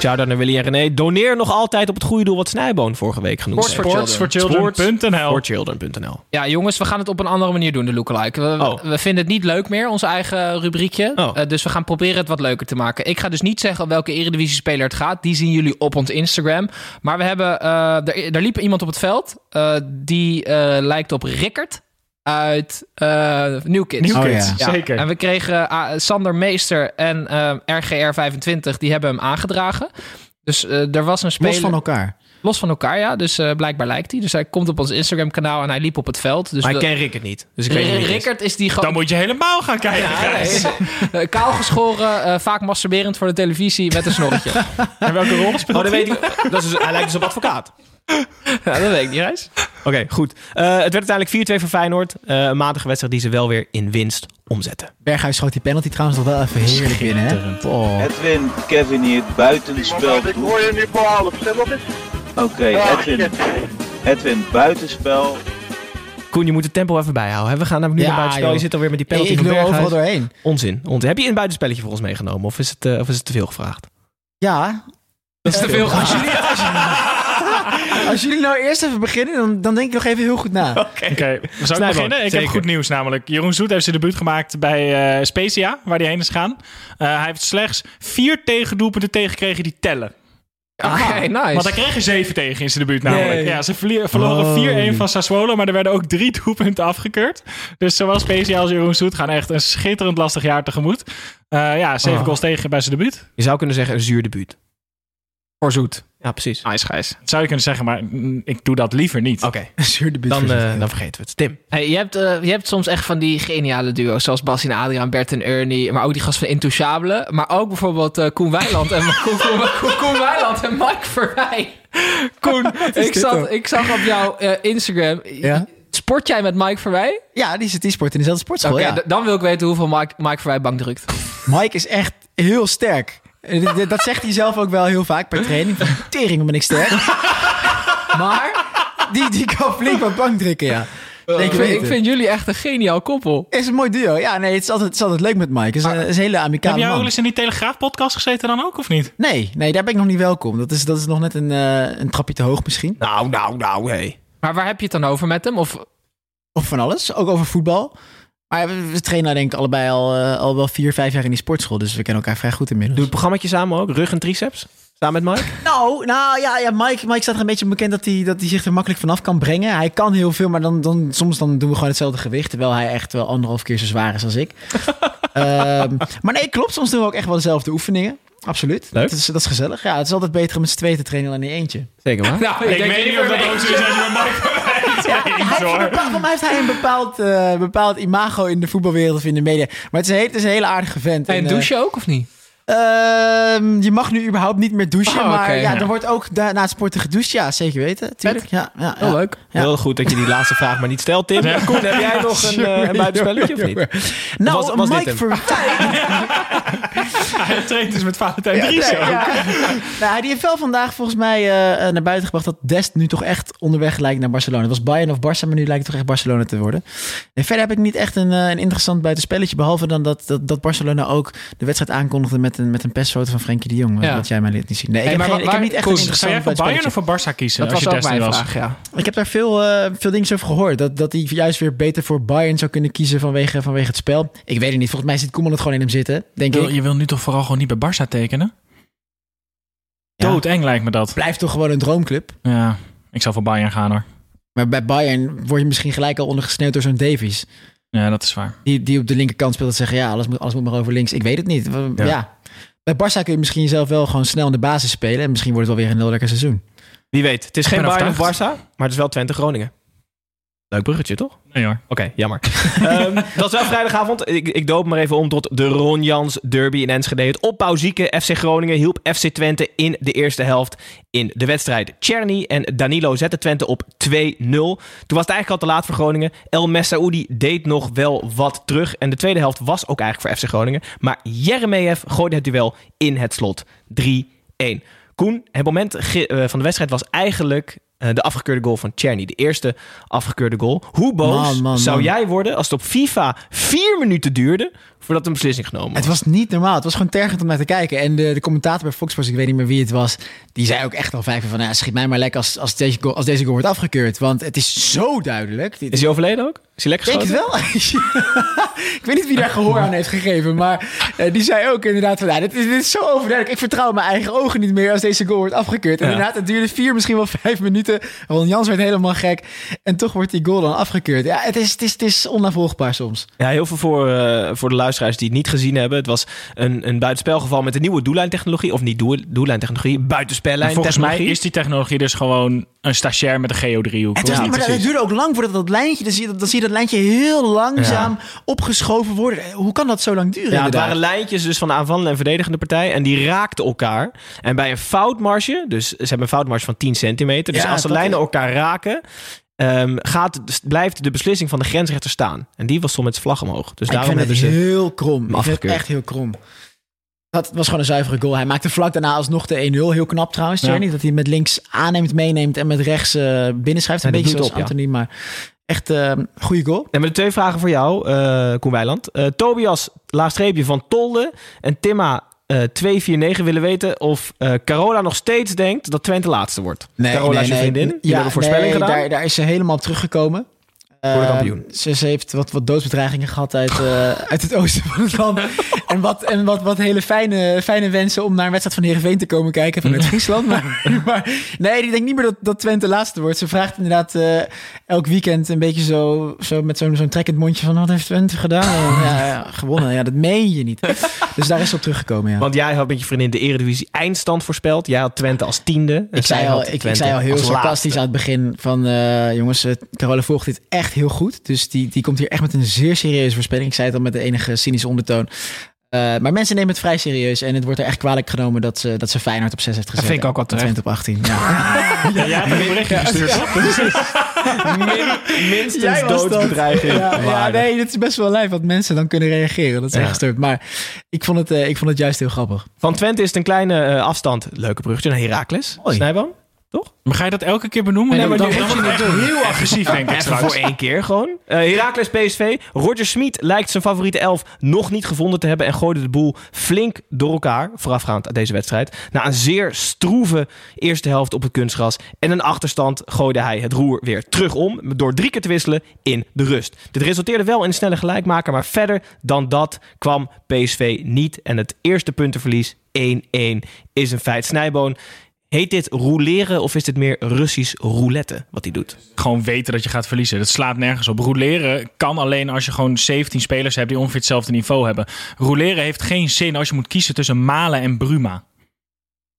Shout-out naar Willy en René. Doneer nog altijd op het goede doel wat Snijboon vorige week genoemd Sports heeft. for Sportsforchildren.nl Sportchildren.nl. Ja, jongens, we gaan het op een andere manier doen, de lookalike. We, Oh. we vinden het niet leuk meer, onze eigen rubriekje. Oh. Eh, dus we gaan proberen het wat leuker te maken. Ik ga dus niet zeggen welke Eredivisie-speler het gaat. Die zien jullie op ons Instagram. Maar we hebben... eh er, er liep iemand op het veld. eh, die eh, lijkt op Rickert uit eh New Kids. New Oh, ja. Ja, zeker. En we kregen ah, Sander Meester en eh, RGR25, die hebben hem aangedragen. Dus eh, er was een speler... Los van elkaar. Los van elkaar, ja. Dus eh, blijkbaar lijkt hij. Dus hij komt op ons Instagram-kanaal en hij liep op het veld. Dus Maar ik we- ken Rick het niet. Dus ik weet niet. Rickert is die Dan moet je helemaal gaan kijken. Eh, kaal geschoren, eh, vaak masturberend voor de televisie met een snorretje. En welke rol speelt Oh, dat hij? weet ik. Dat is, hij lijkt dus op advocaat. ja, dat weet ik niet, Reis. Oké, goed. Eh, het werd uiteindelijk 4-2 voor Feyenoord. Eh, een matige wedstrijd die ze wel weer in winst omzetten. Berghuis schoot die penalty trouwens nog wel even heerlijk binnen, hè? Oh. Edwin, Kevin hier, buitenspel. Ik hoor je nu voor half. Wat is? Oké, Edwin. Edwin, buitenspel. Koen, je moet het tempo even bijhouden. hè? We gaan namelijk nu Ja, naar buitenspel. joh. Je zit alweer met die Ik, penalty ik Berghuis. overal doorheen. Onzin, onzin. Heb je een buitenspelletje voor ons meegenomen? Of is het, eh, of is het te veel gevraagd? Ja. Dat is te veel Als jullie, als, jullie- nou eerst even beginnen, dan, dan denk ik nog even heel goed na. Oké, zou ik Snijboon, beginnen? Ik zeker. heb goed nieuws namelijk. Jeroen Zoet heeft zijn debuut gemaakt bij eh Spezia, waar hij heen is gaan. Eh, hij heeft slechts vier tegendoelpunten tegengekregen die tellen. Oké, nice. Want hij kreeg er zeven tegen in zijn debuut namelijk. Nee. Ja, ze verloren Oh. 4-1 van Sassuolo, maar er werden ook drie doelpunten afgekeurd. Dus zowel Spezia als Jeroen Zoet gaan echt een schitterend lastig jaar tegemoet. Eh, ja, zeven Oh. goals tegen bij zijn debuut. Je zou kunnen zeggen een zuur debuut. voor zoet. Ja, precies. Gijs. Dat zou je kunnen zeggen, maar ik doe dat liever niet. Oké, Zuur debuut dan, zich. dan vergeten we het. Tim. Hey, je, hebt, eh, je hebt soms echt van die geniale duo's, zoals Bas en Adriaan, Bert en Ernie, maar ook die gast van Intouchable. Maar ook bijvoorbeeld eh, Koen Weiland en Koen, Koen, Koen, Koen Weiland en Mike Verwij. Koen, ik, zat, dan? ik zag op jouw eh, Instagram, Ja? sport jij met Mike Verwij? Ja, die zit die sport in dezelfde sportschool. Oké, ja. dan wil ik weten hoeveel Mike, Mike Verwij bank drukt. Mike is echt heel sterk. Eh, Dat zegt hij zelf ook wel heel vaak per training. Van tering ben ik sterk. maar die, die kan flink wat bank drukken, ja. Ik vind, ik vind jullie echt een geniaal koppel. Is een mooi duo. Ja, nee, het is altijd, het is altijd leuk met Mike. Het is een, is een hele Heb amicale jij ook wel eens in die Telegraaf-podcast gezeten dan ook, of niet? Nee, nee, daar ben ik nog niet welkom. Dat is, dat is nog net een, eh, een trapje te hoog misschien. Nou, nou, nou, hey. Maar waar heb je het dan over met hem? Of Of van alles, ook over voetbal. Maar we, we trainen denk ik allebei al, eh, al wel vier, vijf jaar in die sportschool. Dus we kennen elkaar vrij goed inmiddels. Doe het programmaatje samen ook? Rug en triceps? Samen met Mike? Nou, nou ja, ja Mike, Mike staat er een beetje bekend dat hij, dat hij zich er makkelijk vanaf kan brengen. Hij kan heel veel, maar dan, dan, soms dan doen we gewoon hetzelfde gewicht. Terwijl hij echt wel anderhalf keer zo zwaar is als ik. Ehm, maar nee, klopt. Soms doen we ook echt wel dezelfde oefeningen. Absoluut. Leuk. Dat is, dat is gezellig. Ja, het is altijd beter om met z'n tweeën te trainen dan in eentje. Zeker maar. nou, Ik, weet niet of dat ook zo is als je met Mike Ja, hij heeft een bepaald, voor mij heeft hij een bepaald, eh, bepaald imago in de voetbalwereld of in de media. Maar het is een, he- het is een hele aardige vent. En En, eh, douche ook of niet? Ehm, je mag nu überhaupt niet meer douchen. Oh, maar ja, ja. er wordt ook da- na het sporten gedoucht. Ja, zeker weten. Tuurlijk. Ja, ja, ja. Heel leuk. Ja. Heel goed dat je die laatste vraag maar niet stelt, Tim. Koen, heb jij nog een, eh, een buitenspelletje of niet? Nou, was- was dit Mike hem? Verwij... Hij traint dus met Valentijn Dries. Ja. nou, die heeft wel vandaag volgens mij eh, eh, naar buiten gebracht dat Dest nu toch echt onderweg lijkt naar Barcelona. Het was Bayern of Barça, maar nu lijkt het toch echt Barcelona te worden. En verder heb ik niet echt een, een interessant buitenspelletje, behalve dan dat, dat, dat Barcelona ook de wedstrijd aankondigde met een, met een persfoto van Frenkie de Jong. Ja. Wat jij mij liet niet zien. Nee, ik, Hey, heb maar geen, ik heb niet echt een Zou interessant jij voor Bayern of voor Barça kiezen? Dat als was je ook mijn was? vraag, ja. Ik heb daar veel, eh, veel dingen over gehoord. Dat, dat hij juist weer beter voor Bayern zou kunnen kiezen vanwege, vanwege het spel. Ik weet het niet. Volgens mij zit Koeman het gewoon in hem zitten, denk Je wil, ik. je wil nu toch vooral gewoon niet bij Barça tekenen? Ja. Doodeng lijkt me dat. Blijft toch gewoon een droomclub. Ja, ik zou voor Bayern gaan hoor. Maar bij Bayern word je misschien gelijk al ondergesneeuwd door zo'n Davies. Ja, dat is waar. Die, die op de linkerkant speelt, dat zeggen, ja, alles moet, alles moet maar over links. Ik weet het niet. Ja. Ja. Bij Barça kun je misschien zelf wel gewoon snel in de basis spelen. En misschien wordt het wel weer een heel lekker seizoen. Wie weet. Het is geen Bayern of. Barça, maar het is wel Twente Groningen. Leuk bruggetje, toch? Nee hoor. Oké, jammer. Ehm, dat is wel vrijdagavond. Ik, ik doop maar even om tot de Ron Jans Derby in Enschede. Het opbouwzieke FC Groningen hielp FC Twente in de eerste helft in de wedstrijd. Czerny en Danilo zetten Twente op 2-0. Toen was het eigenlijk al te laat voor Groningen. El Messaoudi deed nog wel wat terug. En de tweede helft was ook eigenlijk voor FC Groningen. Maar Jeremejeff gooide het duel in het slot. 3-1. Koen, het moment eh, van de wedstrijd was eigenlijk eh, de afgekeurde goal van Czerny. De eerste afgekeurde goal. Hoe boos Man, man, zou man. jij worden als het op FIFA vier minuten duurde voordat een beslissing genomen Het was? niet normaal. Het was gewoon tergend om naar te kijken. En de, de commentator bij Fox Sports, ik weet niet meer wie het was, die zei ook echt al vijf van, ja, schiet mij maar lekker als, als, deze, goal, als deze goal wordt afgekeurd. Want het is zo duidelijk. Is hij overleden ook? Is hij lekker Denk het geschoten? wel. ik weet niet wie daar gehoor aan heeft gegeven. Maar eh, die zei ook inderdaad van... Ja, dit, is, dit is zo overduidelijk. Ik vertrouw mijn eigen ogen niet meer als deze goal wordt afgekeurd. En Ja. inderdaad, het duurde vier, misschien wel vijf minuten. Ron Jans werd helemaal gek. En toch wordt die goal dan afgekeurd. Ja, het is, het is, het is onnavolgbaar soms. Ja, heel veel voor, eh, voor de luisteraars die het niet gezien hebben. Het was een, een buitenspelgeval met een nieuwe doellijntechnologie. Of niet doel, doellijntechnologie, En buitenspellijn volgens mij is die technologie dus gewoon een stagiair met een geodriehoek. Het Ja, maar het duurde ook lang voordat dat lijntje... Dan zie, je, dat- dan zie je dat lijntje heel langzaam opgeschoven worden. Hoe kan dat zo lang duren Ja, het inderdaad? waren lijntjes dus van de aanvallende en verdedigende partij. En die raakten elkaar. En bij een foutmarge, dus ze hebben een foutmarge van 10 centimeter. Dus Ja, als de dat lijnen is- elkaar raken, ehm, gaat, blijft de beslissing van de grensrechter staan. En die was stond met zijn vlag omhoog. Dus ik daarom vind het hebben ze... heel krom. Ik vind het afgekeurd. echt heel krom. Dat was gewoon een zuivere goal. Hij maakte vlak daarna alsnog de 1-0. Heel knap trouwens, Ja. Czerny. Dat hij met links aanneemt, meeneemt en met rechts eh binnenschrijft. Een Ja, beetje zoals op, ja. Anthony, maar echt eh goede goal. En met twee vragen voor jou, eh Koen Weiland. Eh, Tobias, laagstreepje van Tolde. En Timma, eh 249 willen weten of eh, Carola nog steeds denkt dat Twente laatste wordt. Carola is je vriendin. Ja, hebben een voorspelling nee, gedaan. Daar, daar is ze helemaal op teruggekomen. Voor de Eh, kampioen. Ze, ze heeft wat, wat doodsbedreigingen gehad uit, eh, uit het oosten van het land. en wat, en wat, wat hele fijne, fijne wensen om naar een wedstrijd van Heerenveen te komen kijken vanuit Friesland. Maar, maar nee, die denkt niet meer dat, dat Twente laatste wordt. Ze vraagt inderdaad eh, elk weekend een beetje zo, zo met zo'n zo'n trekkend mondje van wat heeft Twente gedaan? Ja, ja, gewonnen. Ja, dat meen je niet. Dus daar is ze op teruggekomen, ja. Want jij had met je vriendin de Eredivisie eindstand voorspeld. Jij had Twente als tiende. En Ik zei, al, ik, ik zei al heel sarcastisch laatste. aan het begin van... eh, jongens, Carola volgt dit echt heel goed. Dus die, die komt hier echt met een zeer serieuze voorspelling. Ik zei het al met de enige cynische ondertoon. Uh, maar mensen nemen het vrij serieus. En het wordt er echt kwalijk genomen dat ze, dat ze Feyenoord op 6 heeft gezet. Dat vind ik ook wel terecht. Twente op 18. Ja. Ja, jij hebt een berichtje gestuurd? Min- minstens doodsbedreiging. Ja, ja, nee, het is best wel lijf wat mensen dan kunnen reageren. Dat is Ja. echt gestuurd. Maar ik vond, het, uh, ik vond het juist heel grappig. Van Twente is het een kleine uh, afstand. Leuke bruggetje naar Heracles. Snijboom. Toch? Maar ga je dat elke keer benoemen? Nee, maar dan, dan echt heel agressief, denk ik Even voor één keer gewoon. Uh, Heracles PSV. Roger Smit lijkt zijn favoriete elf nog niet gevonden te hebben. En gooide de boel flink door elkaar. Voorafgaand aan deze wedstrijd. Na een zeer stroeve eerste helft op het kunstgras. En een achterstand gooide hij het roer weer terug om. Door drie keer te wisselen in de rust. Dit resulteerde wel in een snelle gelijkmaker. Maar verder dan dat kwam PSV niet. En het eerste puntenverlies 1-1 is een feit. Snijboon. Heet dit rouleren of is dit meer Russisch roulette wat hij doet? Gewoon weten dat je gaat verliezen. Dat slaat nergens op. Rouleren kan alleen als je gewoon 17 spelers hebt die ongeveer hetzelfde niveau hebben. Rouleren heeft geen zin als je moet kiezen tussen Malen en Bruma.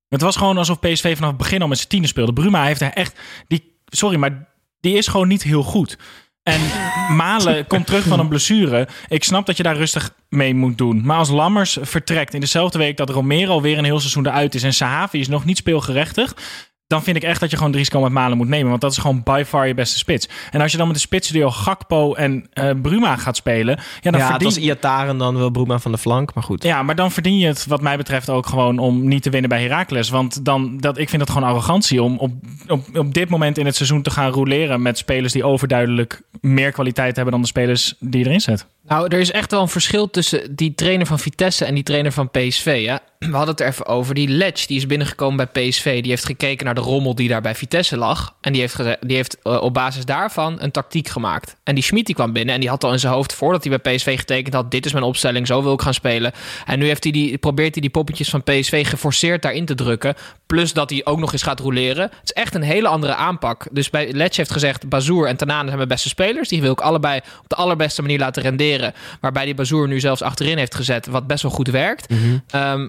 Het was gewoon alsof PSV vanaf het begin al met z'n tienen speelde. Bruma heeft er echt... Die, sorry, maar die is gewoon niet heel goed. En Malen komt terug van een blessure. Ik snap dat je daar rustig mee moet doen. Maar als Lammers vertrekt in dezelfde week dat Romero weer een heel seizoen eruit is... en Sahavi is nog niet speelgerechtig... dan vind ik echt dat je gewoon risico met Malen moet nemen. Want dat is gewoon by far je beste spits. En als je dan met de spitsen Gakpo en uh, Bruma gaat spelen... Ja, dan ja, verdien... het was Iataren dan wel Bruma van de flank, maar goed. Ja, maar dan verdien je het wat mij betreft ook gewoon om niet te winnen bij Heracles. Want dan, dat, ik vind dat gewoon arrogantie om op, op, op dit moment in het seizoen te gaan roleren met spelers die overduidelijk meer kwaliteit hebben dan de spelers die je erin zet. Nou, er is echt wel een verschil tussen die trainer van Vitesse en die trainer van PSV. Hè? We hadden het er even over. Die Ledge, die is binnengekomen bij PSV. Die heeft gekeken naar de rommel die daar bij Vitesse lag. En die heeft, die heeft eh, op basis daarvan een tactiek gemaakt. En die Schmid die kwam binnen en die had al in zijn hoofd... voordat hij bij PSV getekend had... dit is mijn opstelling, zo wil ik gaan spelen. En nu heeft hij die, probeert hij die poppetjes van PSV geforceerd daarin te drukken. Plus dat hij ook nog eens gaat roleren. Het is echt een hele andere aanpak. Dus bij Ledge heeft gezegd... Bazoer en Tanane zijn mijn beste spelers. Die wil ik allebei op de allerbeste manier laten renderen. Waarbij die Bazoer nu zelfs achterin heeft gezet... wat best wel goed werkt. Ehm,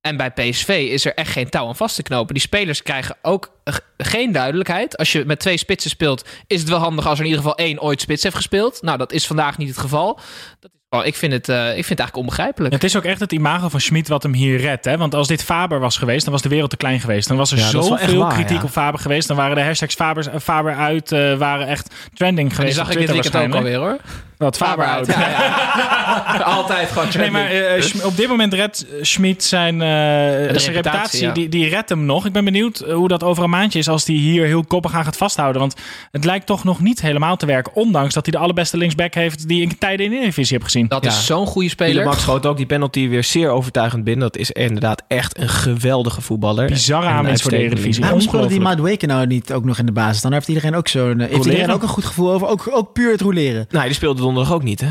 en bij PSV is er echt geen touw aan vast te knopen. Die spelers krijgen ook geen duidelijkheid. Als je met twee spitsen speelt, is het wel handig als er in ieder geval één ooit spits heeft gespeeld. Nou, dat is vandaag niet het geval. Dat is gewoon, ik, vind het, eh, ik vind het eigenlijk onbegrijpelijk. Het is ook echt het imago van Schmid wat hem hier redt. Hè? Want als dit Faber was geweest, dan was de wereld te klein geweest. Dan was er Ja, zoveel waar, kritiek ja. op Faber geweest. Dan waren de hashtags Faber, Faber uit eh, waren echt trending die geweest. zag op ik dit weekend ook alweer hoor. Wat Faber, uit. Ja, ja. Altijd gewoon Nee, maar eh, Schm- op dit moment redt Schmid zijn, eh, zijn reputatie. reputatie, ja. die, die redt hem nog. Ik ben benieuwd eh, hoe dat over een maandje is als hij hier heel koppig aan gaat vasthouden. Want het lijkt toch nog niet helemaal te werken. Ondanks dat hij de allerbeste linksback heeft die ik tijden in de Eredivisie heb gezien. Dat Ja. is zo'n goede speler. Max schoot ook die penalty weer zeer overtuigend binnen. Dat is inderdaad echt een geweldige voetballer. Bizarre aanwinst voor de Eredivisie. Waarom speelde die. Madueke nou niet ook nog in de basis? Dan heeft iedereen ook zo'n... eh, Heeft iedereen ook een goed gevoel over? Ook, ook puur het roleren. Nee, die speelde donderdag ook niet, hè?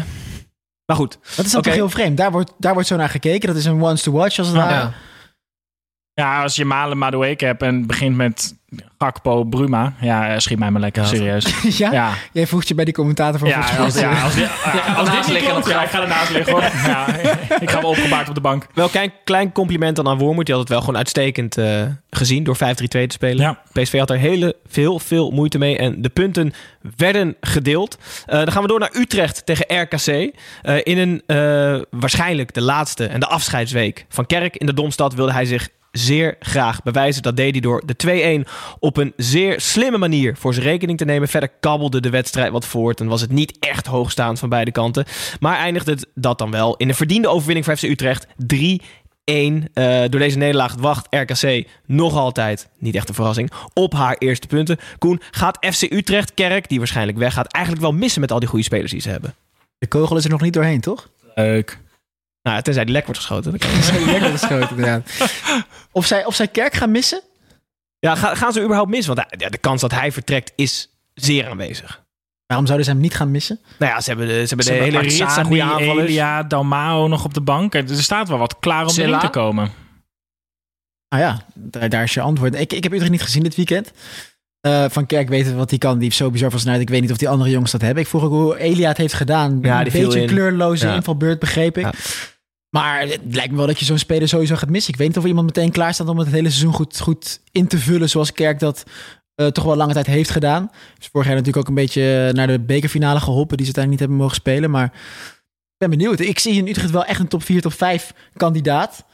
Maar goed. Dat is dan toch heel vreemd. Daar wordt, daar wordt zo naar gekeken. Dat is een once to watch als het ware. Ja. Ja, als je Malen Madueke hebt en begint met Gakpo, Bruma. Ja, eh, schiet mij maar lekker, serieus. Ja? Ja. Jij voegt je bij die commentator van Ja, Fox als, Sports. ja, als, dit- ja, als dit liggen, ja, ik ga ernaast liggen hoor. Ja, ik ga me opgemaakt op de bank. Wel klein, klein compliment dan aan Wormoed. Die had het wel gewoon uitstekend eh, gezien door 5-3-2 te spelen. Ja. PSV had er hele veel, veel moeite mee. En de punten werden gedeeld. Eh, dan gaan we door naar Utrecht tegen RKC. Eh, in een eh, waarschijnlijk de laatste en de afscheidsweek van Kerk in de Domstad wilde hij zich zeer graag bewijzen. Dat deed hij door de 2-1 op een zeer slimme manier voor zijn rekening te nemen. Verder kabbelde de wedstrijd wat voort en was het niet echt hoogstaand van beide kanten. Maar eindigde het dat dan wel in een verdiende overwinning voor FC Utrecht. 3 1. Eh, door deze nederlaag wacht RKC nog altijd, niet echt een verrassing, op haar eerste punten. Koen, gaat FC Utrecht, Kerk, die waarschijnlijk weggaat, eigenlijk wel missen met al die goede spelers die ze hebben? De kogel is er nog niet doorheen, toch? Leuk. Nou, tenzij die lek wordt geschoten. dan kan geschoten, inderdaad. Of zij, of zij Kerk gaan missen? Ja, ga- gaan ze überhaupt missen? Want ja, de kans dat hij vertrekt is zeer aanwezig. Waarom zouden ze hem niet gaan missen? Nou ja, ze hebben de, ze hebben Ze de hebben hele rits aan Arzani, goede aanvallers. Elia, Dalmao nog op de bank. Er staat wel wat klaar om erin te komen. Ah ja, daar, daar is je antwoord. Ik, ik heb Utrecht niet gezien dit weekend. Eh, van Kerk weten we wat hij kan. Die heeft zo bizar van zijn uit. Ik weet niet of die andere jongens dat hebben. Ik vroeg ook hoe Elia het heeft gedaan. Ja, een beetje in. kleurloze Ja. invalbeurt, begreep ik. Ja. Maar het lijkt me wel dat je zo'n speler sowieso gaat missen. Ik weet niet of iemand meteen klaar staat om het hele seizoen goed, goed in te vullen. Zoals Kerk dat eh, toch wel lange tijd heeft gedaan. Dus vorig jaar natuurlijk ook een beetje naar de bekerfinale geholpen. Die ze uiteindelijk niet hebben mogen spelen. Maar ik ben benieuwd. Ik zie in Utrecht wel echt een top 4, top 5 kandidaat.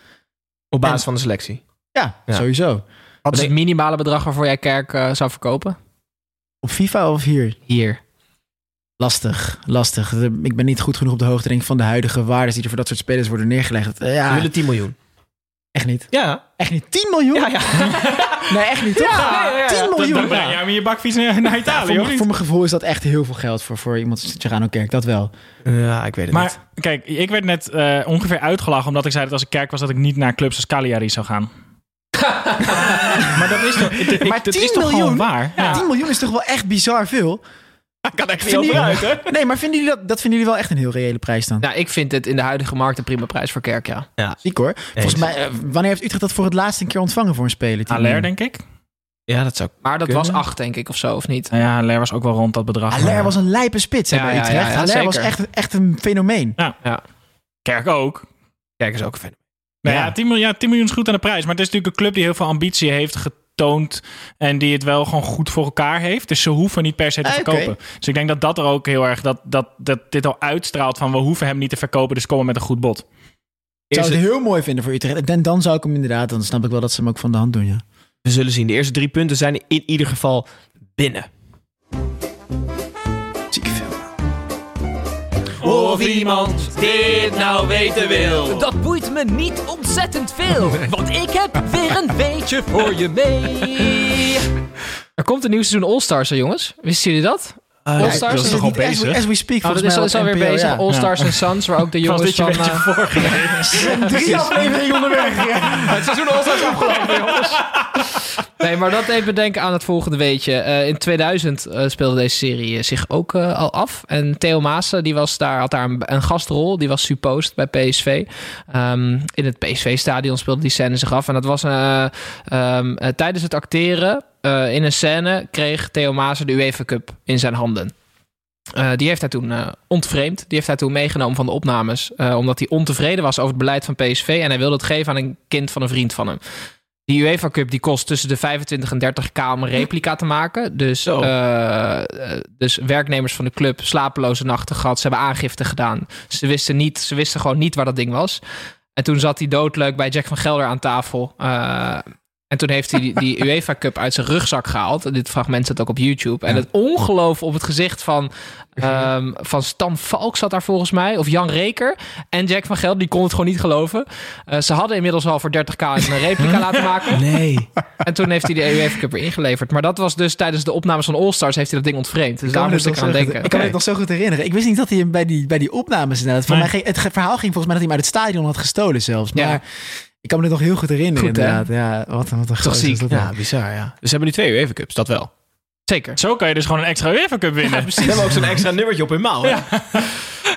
Op basis En- van de selectie. Ja, Ja. sowieso. Wat is het minimale bedrag waarvoor jij Kerk eh, zou verkopen? Op FIFA of hier? Hier. Lastig, lastig. Ik ben niet goed genoeg op de hoogte denk ik, van de huidige waarden die er voor dat soort spelers worden neergelegd. Eh, Ze Ja, willen 10 miljoen. echt niet. Ja. Echt niet. 10 miljoen? Ja, ja. Nee, echt niet, toch? Ja, ja, ja. 10 Dan, miljoen. dan breng jij je bakfiets naar, Italië, voor, voor mijn gevoel is dat echt heel veel geld voor, voor iemand als Gerano Kerk. Dat wel. Ja, ik weet het niet. Maar kijk, ik werd net eh, ongeveer uitgelachen omdat ik zei dat als ik kerk was dat ik niet naar clubs als Cagliari zou gaan. maar dat is toch, Maar dat 10 is toch miljoen? gewoon waar? Ja. 10 miljoen is toch wel echt bizar veel? Kan echt Vinden jullie- Nee, maar vinden jullie dat, dat vinden jullie wel echt een heel reële prijs dan? Nou, ik vind het in de huidige markt een prima prijs voor Kerk, ja. Ziek hoor. Volgens mij, eh, wanneer heeft Utrecht dat voor het laatst een keer ontvangen voor een speler? 10 Haller, miljoen? denk ik. Ja, dat zou Maar dat Kunnen. was acht, denk ik, of zo, of niet? Nou ja, Haller was ook wel rond dat bedrag. Haller maar- was een lijpe spits hè, Ja, bij ja, Utrecht. ja, ja, was echt, echt een fenomeen. Kerk ook. Kijk eens ook een fan. Nou Ja. ja, 10 miljoen, ja, 10 miljoen is goed aan de prijs. Maar het is natuurlijk een club die heel veel ambitie heeft getoond. En die het wel gewoon goed voor elkaar heeft. Dus ze hoeven niet per se te Ah, verkopen. Dus ik denk dat dat er ook heel erg... Dat, dat, dat dit al uitstraalt van we hoeven hem niet te verkopen. Dus komen met een goed bod. Ik zou het heel mooi vinden voor Utrecht. En dan zou ik hem inderdaad, dan snap ik wel dat ze hem ook van de hand doen, ja. We zullen zien. De eerste drie punten zijn in ieder geval binnen. Of iemand dit nou weten wil. Dat boeit me niet ontzettend veel, want ik heb weer een beetje voor je mee. Er komt een nieuw seizoen All-Stars, hè, jongens. Wisten jullie dat? Uh, All-Stars? dat is toch al bezig? As we speak, Oh, volgens dat is, mij is op alweer bezig. ja. All Stars en Sons, waar ook de jongens van... beetje eh, voorgelezen. Drie afleveringen onderweg. Het seizoen All Stars afgelopen, jongens. Nee, maar dat even denken aan het volgende weetje. Eh, in 2000 eh, speelde deze serie eh, zich ook eh, al af. En Theo Maassen, die was daar, had daar een, een gastrol. Die was supposed bij PSV. Ehm, in het PSV-stadion speelde die scène zich af. En dat was eh, ehm, eh, tijdens het acteren eh, in een scène... kreeg Theo Maassen de UEFA Cup in zijn handen. Eh, die heeft hij toen eh, ontvreemd. Die heeft hij toen meegenomen van de opnames. omdat hij ontevreden was over het beleid van PSV. En hij wilde het geven aan een kind van een vriend van hem. Die UEFA Cup die kost tussen de 25 en 30 k om een replica te maken. Dus, dus werknemers van de club slapeloze nachten gehad. Ze hebben aangifte gedaan. Ze wisten, niet, ze wisten gewoon niet waar dat ding was. En toen zat hij doodleuk bij Jack van Gelder aan tafel. En toen heeft hij die, die UEFA Cup uit zijn rugzak gehaald. Dit fragment staat ook op YouTube. En het ongeloof op het gezicht van, ehm, van Stan Valk zat daar volgens mij. Of Jan Reker. En Jack van Gelder, die kon het gewoon niet geloven. Eh, ze hadden inmiddels al voor 30k een replica laten maken. Nee. En toen heeft hij de UEFA Cup weer ingeleverd. Maar dat was dus tijdens de opnames van All Stars heeft hij dat ding ontvreemd. Dus daar moest ik aan denken. goed- Ik kan me het nog zo goed herinneren. Ik wist niet dat hij hem bij die, bij die opnames inderdaad. Nee. mij het verhaal ging volgens mij dat hij hem uit het stadion had gestolen zelfs. Maar Ja. Ik kan me dit nog heel goed herinneren Goed, hè? inderdaad. Ja, wat, wat een Toch ziek. dat Ja, bizar, ja. Dus ze hebben nu twee UEFA Cups, dat wel. Zeker. Zo kan je dus gewoon een extra UEFA Cup winnen. Ze hebben ook zo'n extra nummertje op hun mouw.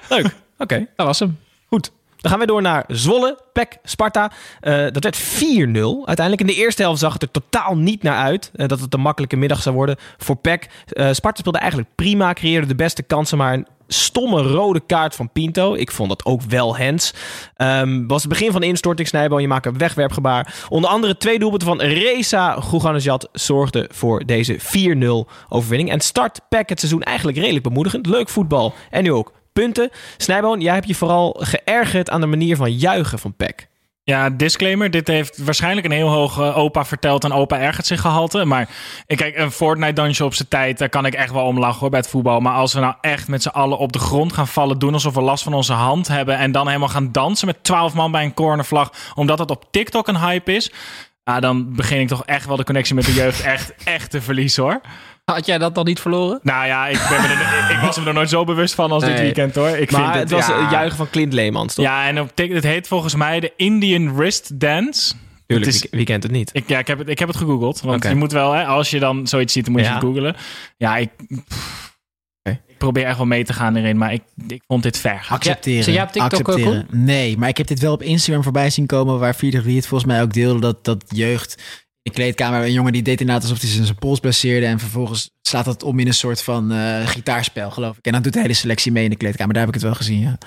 Leuk. Oké. Dat was hem. Goed. Dan gaan we door naar Zwolle, PEC, Sparta. Eh, dat werd 4-0. Uiteindelijk in de eerste helft zag het er totaal niet naar uit eh, dat het een makkelijke middag zou worden voor PEC. Eh, Sparta speelde eigenlijk prima, creëerde de beste kansen, maar een stomme rode kaart van Pinto. Ik vond dat ook wel hens. Ehm, was het begin van de instorting, Snijboom. Je maakt een wegwerpgebaar. Onder andere twee doelpunten van Reza Gouganejad zorgden voor deze 4-0 overwinning. En start PEC het seizoen eigenlijk redelijk bemoedigend. Leuk voetbal en nu ook punten. Snijboon, jij hebt je vooral geërgerd aan de manier van juichen van PEC. Ja, disclaimer. Dit heeft waarschijnlijk een heel hoog eh, opa verteld en opa ergert zich gehalte. Maar ik kijk, een Fortnite dansje op zijn tijd, daar kan ik echt wel om lachen hoor bij het voetbal. Maar als we nou echt met z'n allen op de grond gaan vallen, doen alsof we last van onze hand hebben. En dan helemaal gaan dansen met 12 man bij een cornervlag, omdat het op TikTok een hype is. Ja, dan begin ik toch echt wel de connectie met de jeugd echt, echt te verliezen hoor. Had jij dat dan niet verloren? Nou ja, ik, ben er, ik was me er nooit zo bewust van als dit weekend hoor. Ik maar vind het was ja. het juichen van Clint Leemans, toch? Ja, en op het heet volgens mij de Indian Wrist Dance. Tuurlijk, Het is- wie, wie kent het niet? Ik, ja, ik heb het, ik heb het gegoogeld. Want je moet wel, hè, als je dan zoiets ziet, dan moet je Ja. het googelen. Ja, ik, ik probeer echt wel mee te gaan erin, maar ik, ik vond dit ver. Accepteren. Op TikTok ook, accepteren. Nee, maar ik heb dit wel op Instagram voorbij zien komen... waar Friedrich Wie het volgens mij ook deelde... dat, dat jeugd in de kleedkamer... een jongen die deed inderdaad alsof hij zijn zijn pols blesseerde... en vervolgens slaat dat om in een soort van eh, gitaarspel, geloof ik. En dan doet de hele selectie mee in de kleedkamer. Daar heb ik het wel gezien, ja.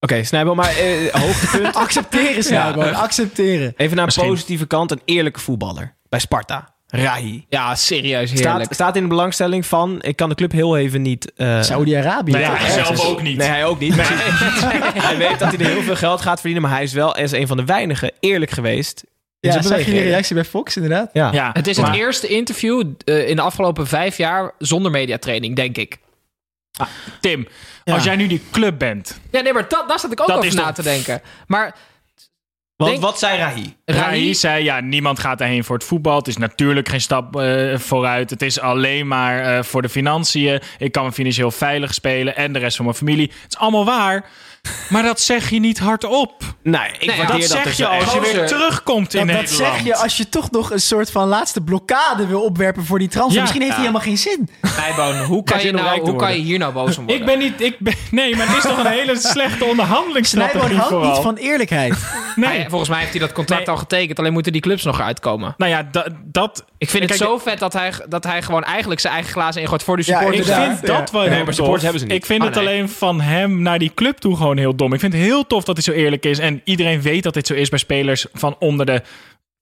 Oké, Snijboom, maar eh, hoogtepunt. Accepteren, Snijboom. Ja. Accepteren. Even naar een positieve kant. Een eerlijke voetballer. Bij Sparta. Rahi. Ja, serieus heerlijk. Staat, staat in de belangstelling van... Ik kan de club heel even niet... eh, Saudi-Arabië. Nee, Ja, hij zelf ook niet. Nee, hij ook niet. hij weet dat hij er heel veel geld gaat verdienen. Maar hij is wel als een van de weinigen eerlijk geweest. Ja, zijn zag je die reactie bij Fox, inderdaad? Ja. Ja, Het is maar- het eerste interview eh, in de afgelopen vijf jaar zonder mediatraining, denk ik. Tim, Ja. als jij nu die club bent, Ja, nee, maar dat, daar zat ik ook Dat over na toch- te denken. Maar Want Denk- wat zei Rahi? Rahi Rahi, zei, ja, niemand gaat daarheen voor het voetbal. Het is natuurlijk geen stap eh, vooruit. Het is alleen maar eh, voor de financiën. Ik kan me financieel veilig spelen en de rest van mijn familie. Het is allemaal waar, maar dat zeg je niet hardop. Nee, ik Nee, waardeer Dat dat zeg dus je als je weer terugkomt in Dat, dat Nederland. zeg je als je toch nog een soort van laatste blokkade wil opwerpen voor die transfer. Ja. Misschien heeft hij Ja. helemaal geen zin. Nijboon, hoe kan, je nou, hoe kan je hier nou boos om worden? Ik ben niet... Ik ben, nee, maar het is toch een hele slechte Snijboon onderhandelingsstrategie houdt vooral. niet van eerlijkheid. Nee. Hij- volgens mij heeft hij dat contract Nee. al getekend. Alleen moeten die clubs nog uitkomen. Nou ja, da- dat... Ik vind het zo vet dat hij, dat hij gewoon eigenlijk zijn eigen glazen ingooit voor de Ja, supporters. Ik vind dat wel Nee, heel maar supporters hebben ze niet. Ik vind Ah, het alleen van hem naar die club toe gewoon heel dom. Ik vind het heel tof dat hij zo eerlijk is. En iedereen weet dat dit zo is bij spelers van onder de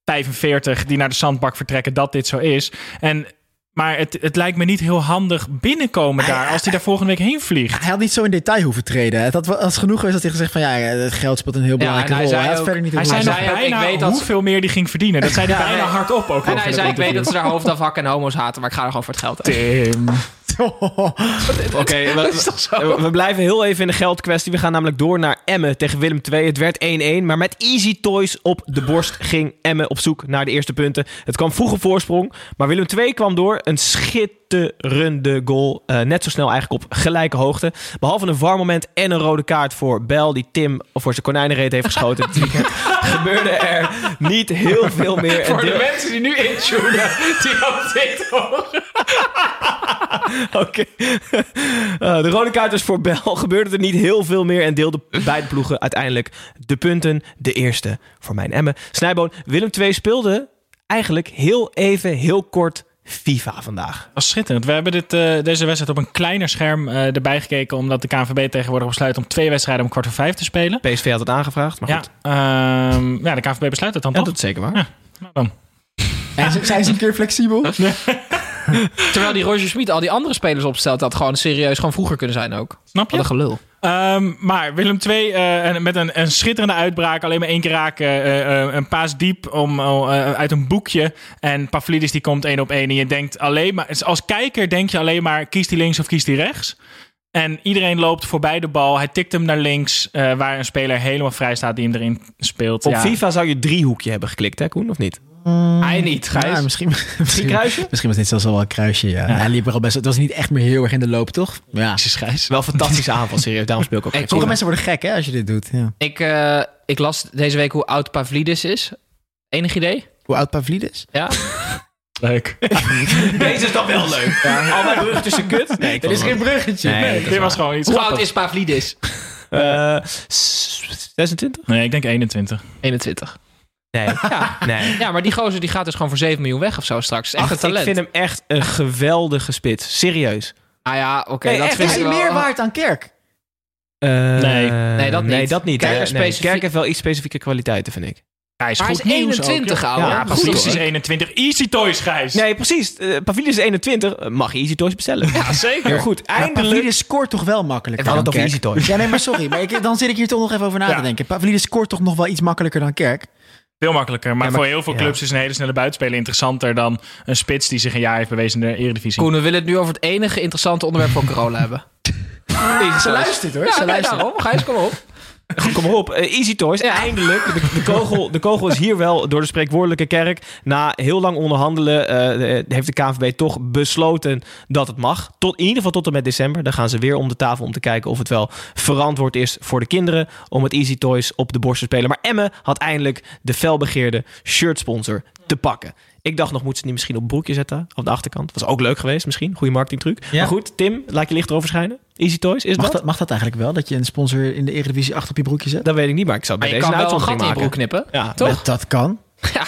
45 die naar de zandbak vertrekken, dat dit zo is. En, maar het, het lijkt me niet heel handig binnenkomen daar als hij daar volgende week heen vliegt. Hij had niet zo in detail hoeven treden. Het had wel- als genoeg geweest dat hij gezegd van ja, het geld speelt een heel belangrijke rol. zei Hij had ook- verder niet Hij zei nog bijna ik weet dat- hoeveel meer die ging verdienen. Dat zei hij Ja, bijna nee. hardop ook. En hij zei, ik weet dat ze daar hoofd afhakken en homo's haten, maar ik ga er gewoon voor het geld uit. Tim. Oké, we, we- we blijven heel even in de geldkwestie. We gaan namelijk door naar Emmen tegen Willem II. Het werd 1-1, maar met Easy Toys op de borst ging Emmen op zoek naar de eerste punten. Het kwam vroeg op voorsprong, maar Willem II kwam door. Een schitterende goal. Eh, net zo snel eigenlijk op gelijke hoogte. Behalve een warm moment en een rode kaart voor Bel, die Tim voor zijn konijnenreet heeft geschoten dit weekend. gebeurde er niet heel veel meer. Voor de mensen die nu intunen, die op dit horen. Oké. Eh, de rode kaart is voor Bel. Gebeurde er niet heel veel meer en deelde beide ploegen uiteindelijk de punten. De eerste voor mijn Emmen. Snijboon, Willem II speelde eigenlijk heel even, heel kort FIFA vandaag. was schitterend. We hebben dit, eh, deze wedstrijd op een kleiner scherm eh, erbij gekeken... omdat de KNVB tegenwoordig besluit om twee wedstrijden om kwart voor vijf te spelen. PSV had het aangevraagd, maar Ja, goed. ehm, ja, de KNVB besluit het dan Ja, toch? dat is zeker waar. Ja, nou dan. En zijn ze een keer flexibel? Terwijl die Roger Schmid al die andere spelers opstelt, dat gewoon serieus gewoon vroeger kunnen zijn ook. Snap je? Wat een gelul. Ehm, maar Willem II eh, en met een, een schitterende uitbraak. Alleen maar één keer raken. eh, eh, een paas diep om, eh, uit een boekje. En Pavlidis die komt één op één. En je denkt alleen maar... Als kijker denk je alleen maar... Kiest hij links of kiest hij rechts? En iedereen loopt voorbij de bal. Hij tikt hem naar links. eh, waar een speler helemaal vrij staat die hem erin speelt. Op Ja. FIFA zou je driehoekje hebben geklikt, hè Koen, of niet? Hij niet, Gijs. Ja, misschien, misschien, kruisje? misschien was dit zelfs al wel een kruisje, ja. Hij liep er al best... Het was niet echt meer heel erg in de loop, toch? Ja. Jezus, Gijs. Wel een fantastische aanval, serieus. Daarom speel ik ook Hey, Sommige mensen worden gek, hè, als je dit doet. Ja. Ik, eh, ik las deze week hoe oud Pavlidis is. Enig idee? Hoe oud Pavlidis? Ja? Leuk. Deze is dan wel leuk. Al mijn brug tussen kut. Nee, Er is geen bruggetje. Nee, dat is Dit was gewoon iets Hoe oud is Pavlidis? wel- Eh, s- 26? Nee, ik denk 21. 21. Nee. Ja. nee. ja, maar die gozer die gaat dus gewoon voor 7 miljoen weg of zo straks. Echt Ach, een talent. Ik vind hem echt een geweldige spits. Serieus. Ah ja, oké. Nee, dat echt, vind Is ik hij wel... meer waard dan Kerk? Eh, Nee. Nee, dat Nee, niet. dat niet. Kerk Nee, specifiek- Kerk heeft wel iets specifieke kwaliteiten, vind ik. Hij is Maar hij goed is nieuws 21, ook, ouwe. Ja, Ja, precies. goed, is hoor. 21. Easy Toys, Gijs. Nee, precies. Uh, is 21. eh, Mag je Easy Toys bestellen? Ja, zeker. Heel goed. Maar Eindelijk. Pavlidis scoort toch wel makkelijker dan Kerk? Easy Toys. Ja, nee, maar sorry. Maar ik, dan zit ik hier toch nog even over na Ja. te denken. Pavlidis scoort toch nog wel iets makkelijker dan Kerk? Veel makkelijker. Maar, Ja, maar- voor heel veel ja. clubs is een hele snelle buitenspeler interessanter dan een spits die zich een jaar heeft bewezen in de Eredivisie. Koen, we willen het nu over het enige interessante onderwerp van corona hebben. Ze luistert hoor. Ja, ze luistert. daarom. Gijs, kom op. Kom maar op. Eh, Easy Toys. Eindelijk. De, de, kogel, de kogel is hier wel door de spreekwoordelijke kerk. Na heel lang onderhandelen eh, de- heeft de KNVB toch besloten dat het mag. Tot, in ieder geval tot en met december. Dan gaan ze weer om de tafel om te kijken of het wel verantwoord is voor de kinderen om het Easy Toys op de borst te spelen. Maar Emme had eindelijk de felbegeerde shirtsponsor te pakken. Ik dacht nog, moet ze niet misschien op broekje zetten? Op de achterkant. Was ook leuk geweest misschien. Goede marketingtruc. Ja. Maar goed, Tim, laat je licht erover schijnen. Easy Toys, is Mag dat? dat, mag dat eigenlijk wel? Dat je een sponsor in de Eredivisie achter op je broekje zet? Dat weet ik niet, maar ik zou bij je deze kan een wel een gat uitzondering in je broek maken. knippen. Ja, Toch? Dat, dat kan. Ja.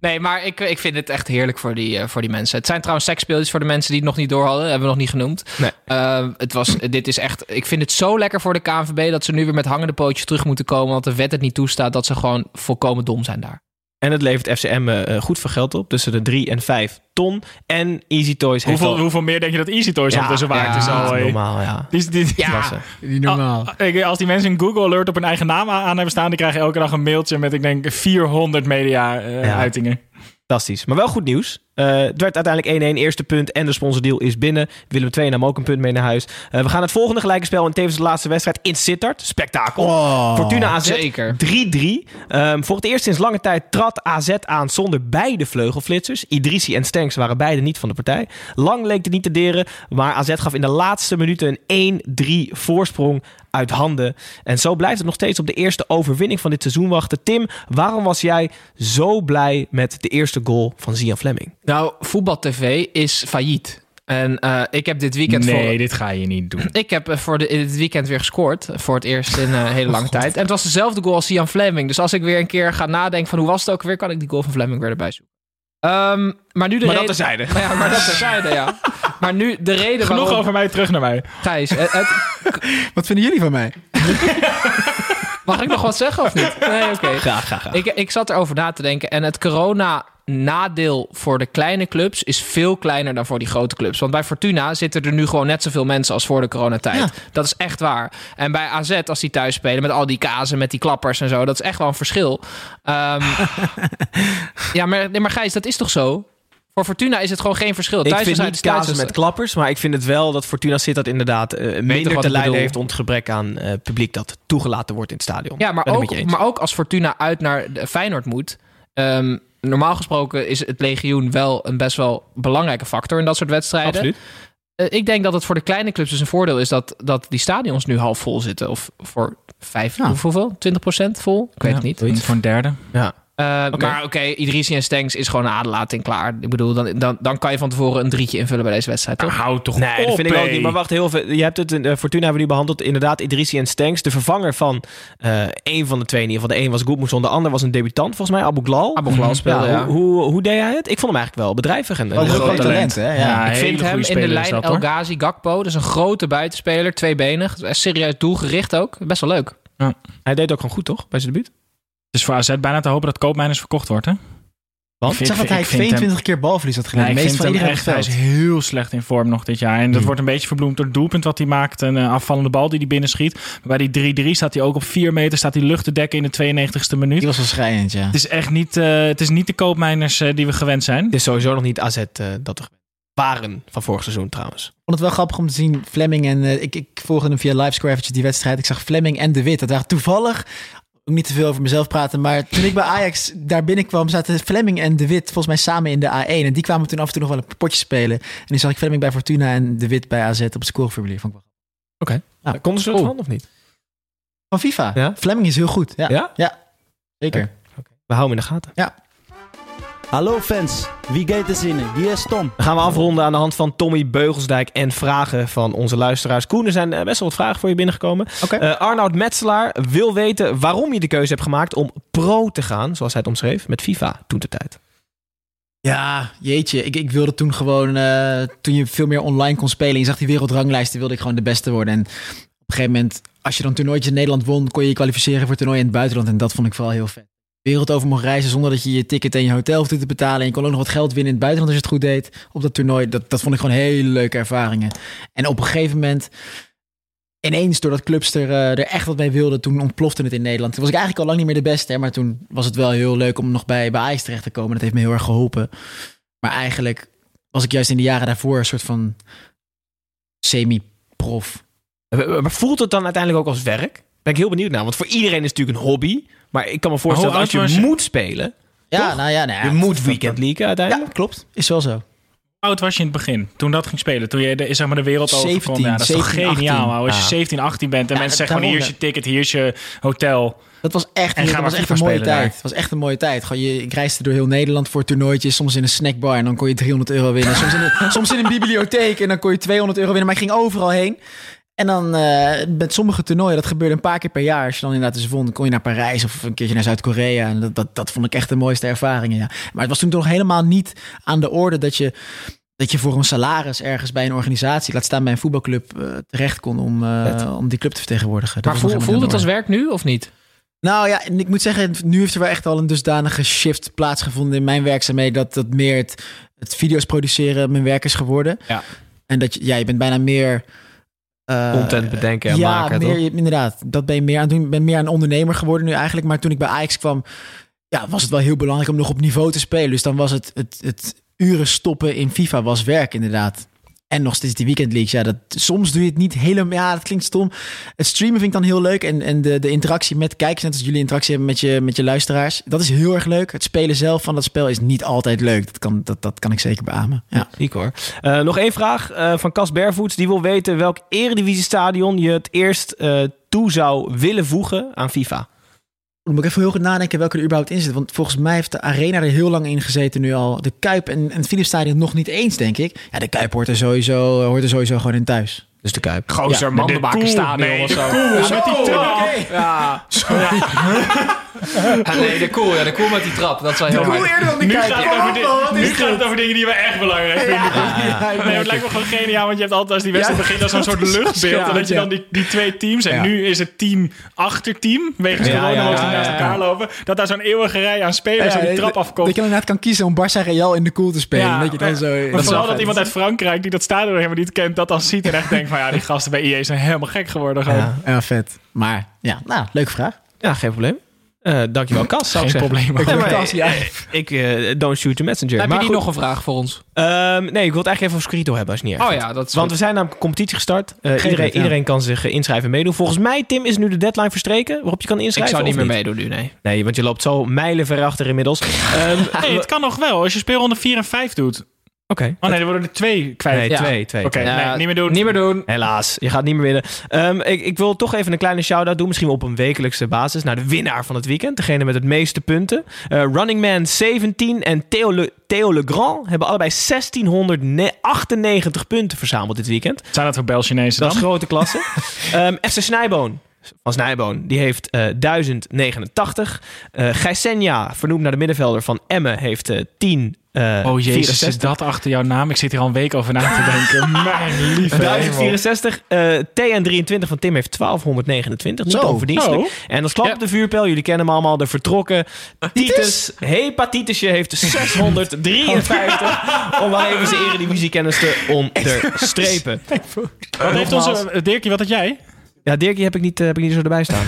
Nee, maar ik, ik vind het echt heerlijk voor die, eh, voor die mensen. Het zijn trouwens seksspeeltjes voor de mensen die het nog niet door hadden. Hebben we nog niet genoemd. Nee. Eh, het was, dit is echt... Ik vind het zo lekker voor de KNVB dat ze nu weer met hangende pootjes terug moeten komen. Want de wet het niet toestaat dat ze gewoon volkomen dom zijn daar. En het levert FCM eh, goed veel geld op. Tussen de 3 en 5 ton. En Easy Toys heeft Hoeveel, al... hoeveel meer denk je dat Easy Toys Ja, ondertussen waard ja, is? Al, hey. normaal, ja. Die, die, Ja. Niet normaal. Ah, als die mensen een Google Alert op hun eigen naam aan aan hebben staan, die krijgen elke dag een mailtje met, ik denk, 400 media-uitingen. Fantastisch. Maar wel goed nieuws. Eh, het werd uiteindelijk 1-1. Eerste punt en de sponsordeal is binnen. Willem II nam ook een punt mee naar huis. Eh, we gaan het volgende gelijke spel en tevens de laatste wedstrijd in Sittard. Spektakel. Oh. Fortuna AZ Zeker. 3-3. Ehm, voor het eerst sinds lange tijd trad AZ aan zonder beide vleugelflitsers. Idrissi en Stenks waren beide niet van de partij. Lang leek het niet te deren, maar AZ gaf in de laatste minuten een 1-3 voorsprong uit handen. En zo blijft het nog steeds op de eerste overwinning van dit seizoen wachten. Tim, waarom was jij zo blij met de eerste goal van Zian Fleming? Nou, Voetbal TV is failliet. En eh, ik heb dit weekend Nee, voor... dit ga je niet doen. Ik heb eh, voor de, in dit weekend weer gescoord. Voor het eerst in een hele lange tijd. En het was dezelfde goal als Ian Fleming. Dus als ik weer een keer ga nadenken van hoe was het ook weer... kan ik die goal van Fleming weer erbij zoeken. Ehm, maar nu de Maar dat reden... terzijde. Maar ja, maar dat terzijde, ja. Maar nu de reden Genoeg waarom... over mij, terug naar mij. Gijs, het, het- Wat vinden jullie van mij? mag ik nog wat zeggen of niet? Nee, oké. Graag, graag, graag. Ik, ik zat erover na te denken. En het corona-nadeel voor de kleine clubs is veel kleiner dan voor die grote clubs. Want bij Fortuna zitten er nu gewoon net zoveel mensen als voor de coronatijd. Ja. Dat is echt waar. En bij AZ, als die thuis spelen met al die kazen, met die klappers en zo, dat is echt wel een verschil. Ehm, ja, maar, nee, maar Gijs, dat is toch zo? Voor Fortuna is het gewoon geen verschil. Ik vind niet thuiswedstrijd. met klappers, maar ik vind het wel dat Fortuna Sittard inderdaad eh, minder wat te lijden heeft om het gebrek aan eh, publiek dat toegelaten wordt in het stadion. Ja, maar ook, maar ook als Fortuna uit naar Feyenoord moet. ehm, normaal gesproken is het legioen wel een best wel belangrijke factor in dat soort wedstrijden. Absoluut. Eh, ik denk dat het voor de kleine clubs dus een voordeel is dat, dat die stadions nu half vol zitten. Of voor vijf, hoeveel? 20% vol? Ik weet Ja, het niet. Voor een derde. Ja. Eh. Maar oké, Idrissi en Stenks is gewoon een aderlating klaar. Ik bedoel, dan, dan, dan kan je van tevoren een drietje invullen bij deze wedstrijd, toch? Hou toch Nee, dat op, vind ik ook niet. Maar wacht, heel veel. Je hebt het in eh, Fortuna hebben we nu behandeld. Inderdaad, Idrissi en Stenks. De vervanger van eh een van de twee in ieder geval. De een was Goedmoesson, de ander was een debutant volgens mij, Abu Glal. Abu Glal speelde, ja. Hoe, hoe, hoe deed hij het? Ik vond hem eigenlijk wel bedrijvig. En, een en- groot talent, hè? Ja. ik vind hem in de lijn El Ghazi Gakpo. Dat is een grote buitenspeler, tweebenig. Serieus doelgericht ook. Best wel leuk. Hij deed ook gewoon goed, toch? Bij zijn debuut. Het is voor AZ bijna te hopen dat Koopmeiners verkocht wordt, hè? Want? Ik zag dat hij 22 keer balverlies had ik Meest vind van iedereen echt, hij is heel slecht in vorm nog dit jaar. En dat Hmm. wordt een beetje verbloemd door het doelpunt wat hij maakt. Een eh, afvallende bal die hij binnenschiet. Maar bij die 3-3 staat hij ook op 4 meter. Staat hij lucht te dekken in de 92ste minuut. Die was wel schrijnend, ja. Het is echt niet, eh, het is niet de koopmijners eh, die we gewend zijn. Het is sowieso nog niet AZ eh, dat er waren van vorig seizoen trouwens. Ik vond het wel grappig om te zien, Fleming en... ik, ik volgde hem via livescore eventjes die wedstrijd. Ik zag Fleming en De Wit. Dat waren toevallig... Ook niet te veel over mezelf praten, maar toen ik bij Ajax daar binnenkwam, zaten Fleming en De Wit volgens mij samen in de A1. En die kwamen toen af en toe nog wel een potje spelen. En die zag ik Fleming bij Fortuna en De Wit bij AZ op het scoreformulier. Ik wel Oké. Ja. Konden ze Cool. ervan of niet? Van FIFA. Ja? Fleming is heel goed. Ja, Ja? zeker. We houden hem in de gaten. Ja. Hallo fans, wie gaat er zinnen? Hier is Tom. Dan gaan we afronden aan de hand van Tommy Beugelsdijk en vragen van onze luisteraars. Koen, er zijn eh, best wel wat vragen voor je binnengekomen. Oké. Eh, Arnoud Metselaar wil weten waarom je de keuze hebt gemaakt om pro te gaan, zoals hij het omschreef, met FIFA toen de tijd. Ja, jeetje. Ik, ik wilde toen gewoon, eh, toen je veel meer online kon spelen en je zag die wereldranglijsten, wilde ik gewoon de beste worden. En op een gegeven moment, als je dan toernooitjes in Nederland won, kon je je kwalificeren voor toernooien in het buitenland. En dat vond ik vooral heel vet. Wereld over mocht reizen zonder dat je je ticket en je hotel hoefde te betalen. En je kon ook nog wat geld winnen in het buitenland als je het goed deed op dat toernooi. Dat, dat vond ik gewoon hele leuke ervaringen. En op een gegeven moment, ineens doordat clubs er, eh, er echt wat mee wilden, toen ontplofte het in Nederland. Toen was ik eigenlijk al lang niet meer de beste, hè, maar toen was het wel heel leuk om nog bij, bij Ajax terecht te komen. Dat heeft me heel erg geholpen. Maar eigenlijk was ik juist in de jaren daarvoor een soort van semi-prof. Eh, Maar voelt het dan uiteindelijk ook als werk? Ben ik heel benieuwd naar. Want voor iedereen is natuurlijk een hobby. Maar ik kan me voorstellen, als je, moet spelen, Ja, Toch? nou ja, nou ja, je moet weekend league uiteindelijk. Ja, klopt. Is wel zo. Hoe oud was je in het begin, toen dat ging spelen? Toen je de, zeg maar, de wereld over 17, Ja, dat is toch 17, geniaal, 18. ouwe. Als je Ja. 17, 18 bent en Ja, mensen zeggen van hier is je ticket, hier is je hotel. Dat was echt, En ga dat maar was echt een mooie spelen tijd. daar. Het was echt een mooie tijd. Gewoon je, ik reisde door heel Nederland voor toernooitjes. Soms in een snackbar en dan kon je 300 euro winnen. Soms in een, soms in een bibliotheek en dan kon je 200 euro winnen. Maar ik ging overal heen. En dan eh, met sommige toernooien, dat gebeurde een paar keer per jaar. Als je dan inderdaad eens won, kon je naar Parijs of een keertje naar Zuid-Korea. En dat, dat, dat vond ik echt de mooiste ervaringen. Ja. Maar het was toen toch helemaal niet aan de orde dat je, dat je voor een salaris ergens bij een organisatie, laat staan bij een voetbalclub, eh, terecht kon om, eh, om die club te vertegenwoordigen. Dat Maar voel, voelt het als werk nu of niet? nou ja, en ik moet zeggen, nu heeft er wel echt al een dusdanige shift plaatsgevonden in mijn werkzaamheden. Dat dat meer het, het video's produceren mijn werk is geworden. Ja. En dat je, ja, je bent bijna meer. Eh, Content bedenken en ja, maken, je- inderdaad. Dat ben je meer aan het doen. Ik ben meer een ondernemer geworden nu eigenlijk. Maar toen ik bij Ajax kwam, ja, was het wel heel belangrijk om nog op niveau te spelen. Dus dan was het, het, het uren stoppen in FIFA was werk inderdaad. En nog steeds die weekend leagues. Ja, dat, soms doe je het niet helemaal. Ja, dat klinkt stom. Het streamen vind ik dan heel leuk. En, en de, de interactie met kijkers, net als jullie interactie hebben met je, met je luisteraars. Dat is heel erg leuk. Het spelen zelf van dat spel is niet altijd leuk. Dat kan, dat, dat kan ik zeker beamen. Ja. Ziek hoor. Eh, nog één vraag eh, van Cas Bervoets. Die wil weten welk eredivisiestadion je het eerst eh, toe zou willen voegen aan FIFA. Dan moet ik even heel goed nadenken welke er überhaupt in zit. Want volgens mij heeft de Arena er heel lang in gezeten nu al. De Kuip en, en het Philipsstadion nog niet eens, denk ik. Ja, de Kuip hoort er sowieso, hoort er sowieso gewoon in thuis. Dus de Kuip. Gozer, Ja, Mandenbakenstadion nee, of zo. Ja, met die trap. Ja. Ja, nee, de cool, ja, de cool met die trap. Dat is wel heel hard. Nu gaat, het over, nu gaat het over dingen die we echt belangrijk vinden. nee, het lijkt me gewoon geniaal, want je hebt altijd als die wedstrijd Ja, begint als een soort dat luchtbeeld. ja, en dat je dan die, die twee teams, en Ja. nu is het team achter team, wegens Ja, corona die ja, naast ja, elkaar ja. lopen. Dat daar zo'n eeuwige rij aan spelers die dat- trap Dat afkomt. je dan inderdaad kan kiezen om Barça Real in de cool te spelen. Ja, dat je dan zo, maar dat is vooral dat iemand uit Frankrijk die dat stadion helemaal niet kent, dat dan ziet en echt denkt van ja, die gasten bij IE zijn helemaal gek geworden. Gewoon. Ja. Ja, vet. Maar ja, nou, leuke vraag. Ja, geen probleem. Eh, dankjewel, Cas. ik Geen zeggen. probleem. Ja, maar, Cas, ja. Ik, eh, don't shoot the messenger. Heb maar je die goed. nog een vraag voor ons? Ehm, nee, ik wil het eigenlijk even over Scrito hebben als niet erg Oh ja, dat is Want goed. we zijn namelijk een competitie gestart. Eh, iedereen, het, ja. iedereen kan zich inschrijven en meedoen. Volgens mij, Tim, is nu de deadline verstreken waarop je kan Ik inschrijven. zou niet meer meedoen nu, nee. Nee, want je loopt zo mijlen ver achter inmiddels. Ehm, Nee, het kan nog wel. Als je speelronde 4 en 5 doet. Oké. Oh nee, dan worden er twee kwijt. Nee, Ja. twee, twee. Oké, Ja, nee, niet meer doen. Niet meer doen. Helaas, je gaat niet meer winnen. Ehm, ik, ik wil toch even een kleine shout-out doen. Misschien op een wekelijkse basis. Naar de winnaar van het weekend. Degene met het meeste punten. Eh, Running Man 17 en Theo, Le, Theo Legrand hebben allebei 1698 punten verzameld dit weekend. Zijn dat voor Bel-Chinezen Dat dan? is grote klasse. Ehm FC Snijboon van Snijboon, die heeft eh 1089. Eh Gijsenja, vernoemd naar de middenvelder van Emmen, heeft eh 10. Eh, Oh jezus, 64. is dat achter jouw naam? Ik zit hier al een week over na te denken. Mijn lieve hemel. 1064. eh TN23 van Tim heeft 1229. Niet Zo. onverdienstelijk. Oh. En als klap Ja. op de vuurpijl, jullie kennen hem allemaal, de vertrokken Titus Hepatitische heeft 653. om maar even zijn eredivisiekennis te onderstrepen. Wat heeft onze... Dirkie, wat had jij? Ja, Dirkie heb ik niet, eh, heb ik niet zo erbij staan.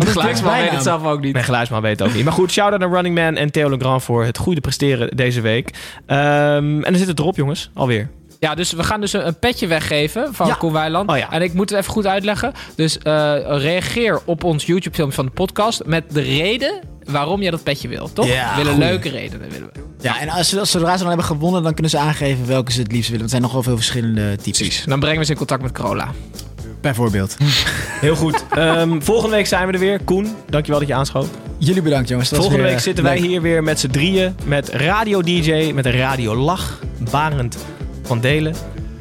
De geluidsman weet het zelf ook niet. Mijn geluidsman weet het ook niet. Maar goed, shout-out naar Running Man en Theo Legrand voor het goede presteren deze week. Ehm, en dan zit het erop, jongens. Alweer. Ja, dus we gaan dus een, petje weggeven van Ja. Koen Weiland. Oh ja. En ik moet het even goed uitleggen. Dus eh, reageer op ons YouTube-filmpje van de podcast met de reden waarom je dat petje wil, toch? Ja, we willen goeie. leuke redenen. Willen we. Ja, en als, ze- zodra ze dan hebben gewonnen, dan kunnen ze aangeven welke ze het liefst willen. Want er zijn nogal veel verschillende types. Dan brengen we ze in contact met Corolla. Bijvoorbeeld. Heel goed. Ehm, volgende week zijn we er weer. Koen, dankjewel dat je aanschoof. Jullie bedankt, jongens. Dat was Volgende weer, week eh, zitten wij leuk. hier weer met z'n drieën. Met Radio DJ, met een Radio Lach. Barend van Delen.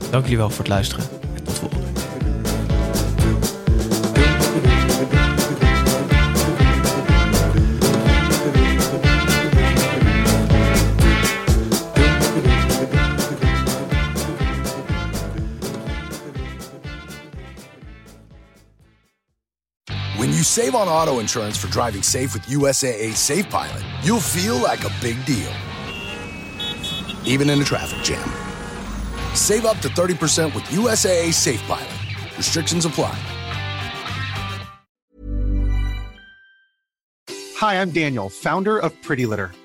Dank jullie wel voor het luisteren. Save on auto insurance for driving safe with USAA Safe Pilot, you'll feel like a big deal, even in a traffic jam. Save up to 30% with USAA Safe Pilot. Restrictions apply. Hi, I'm Daniel, founder of Pretty Litter.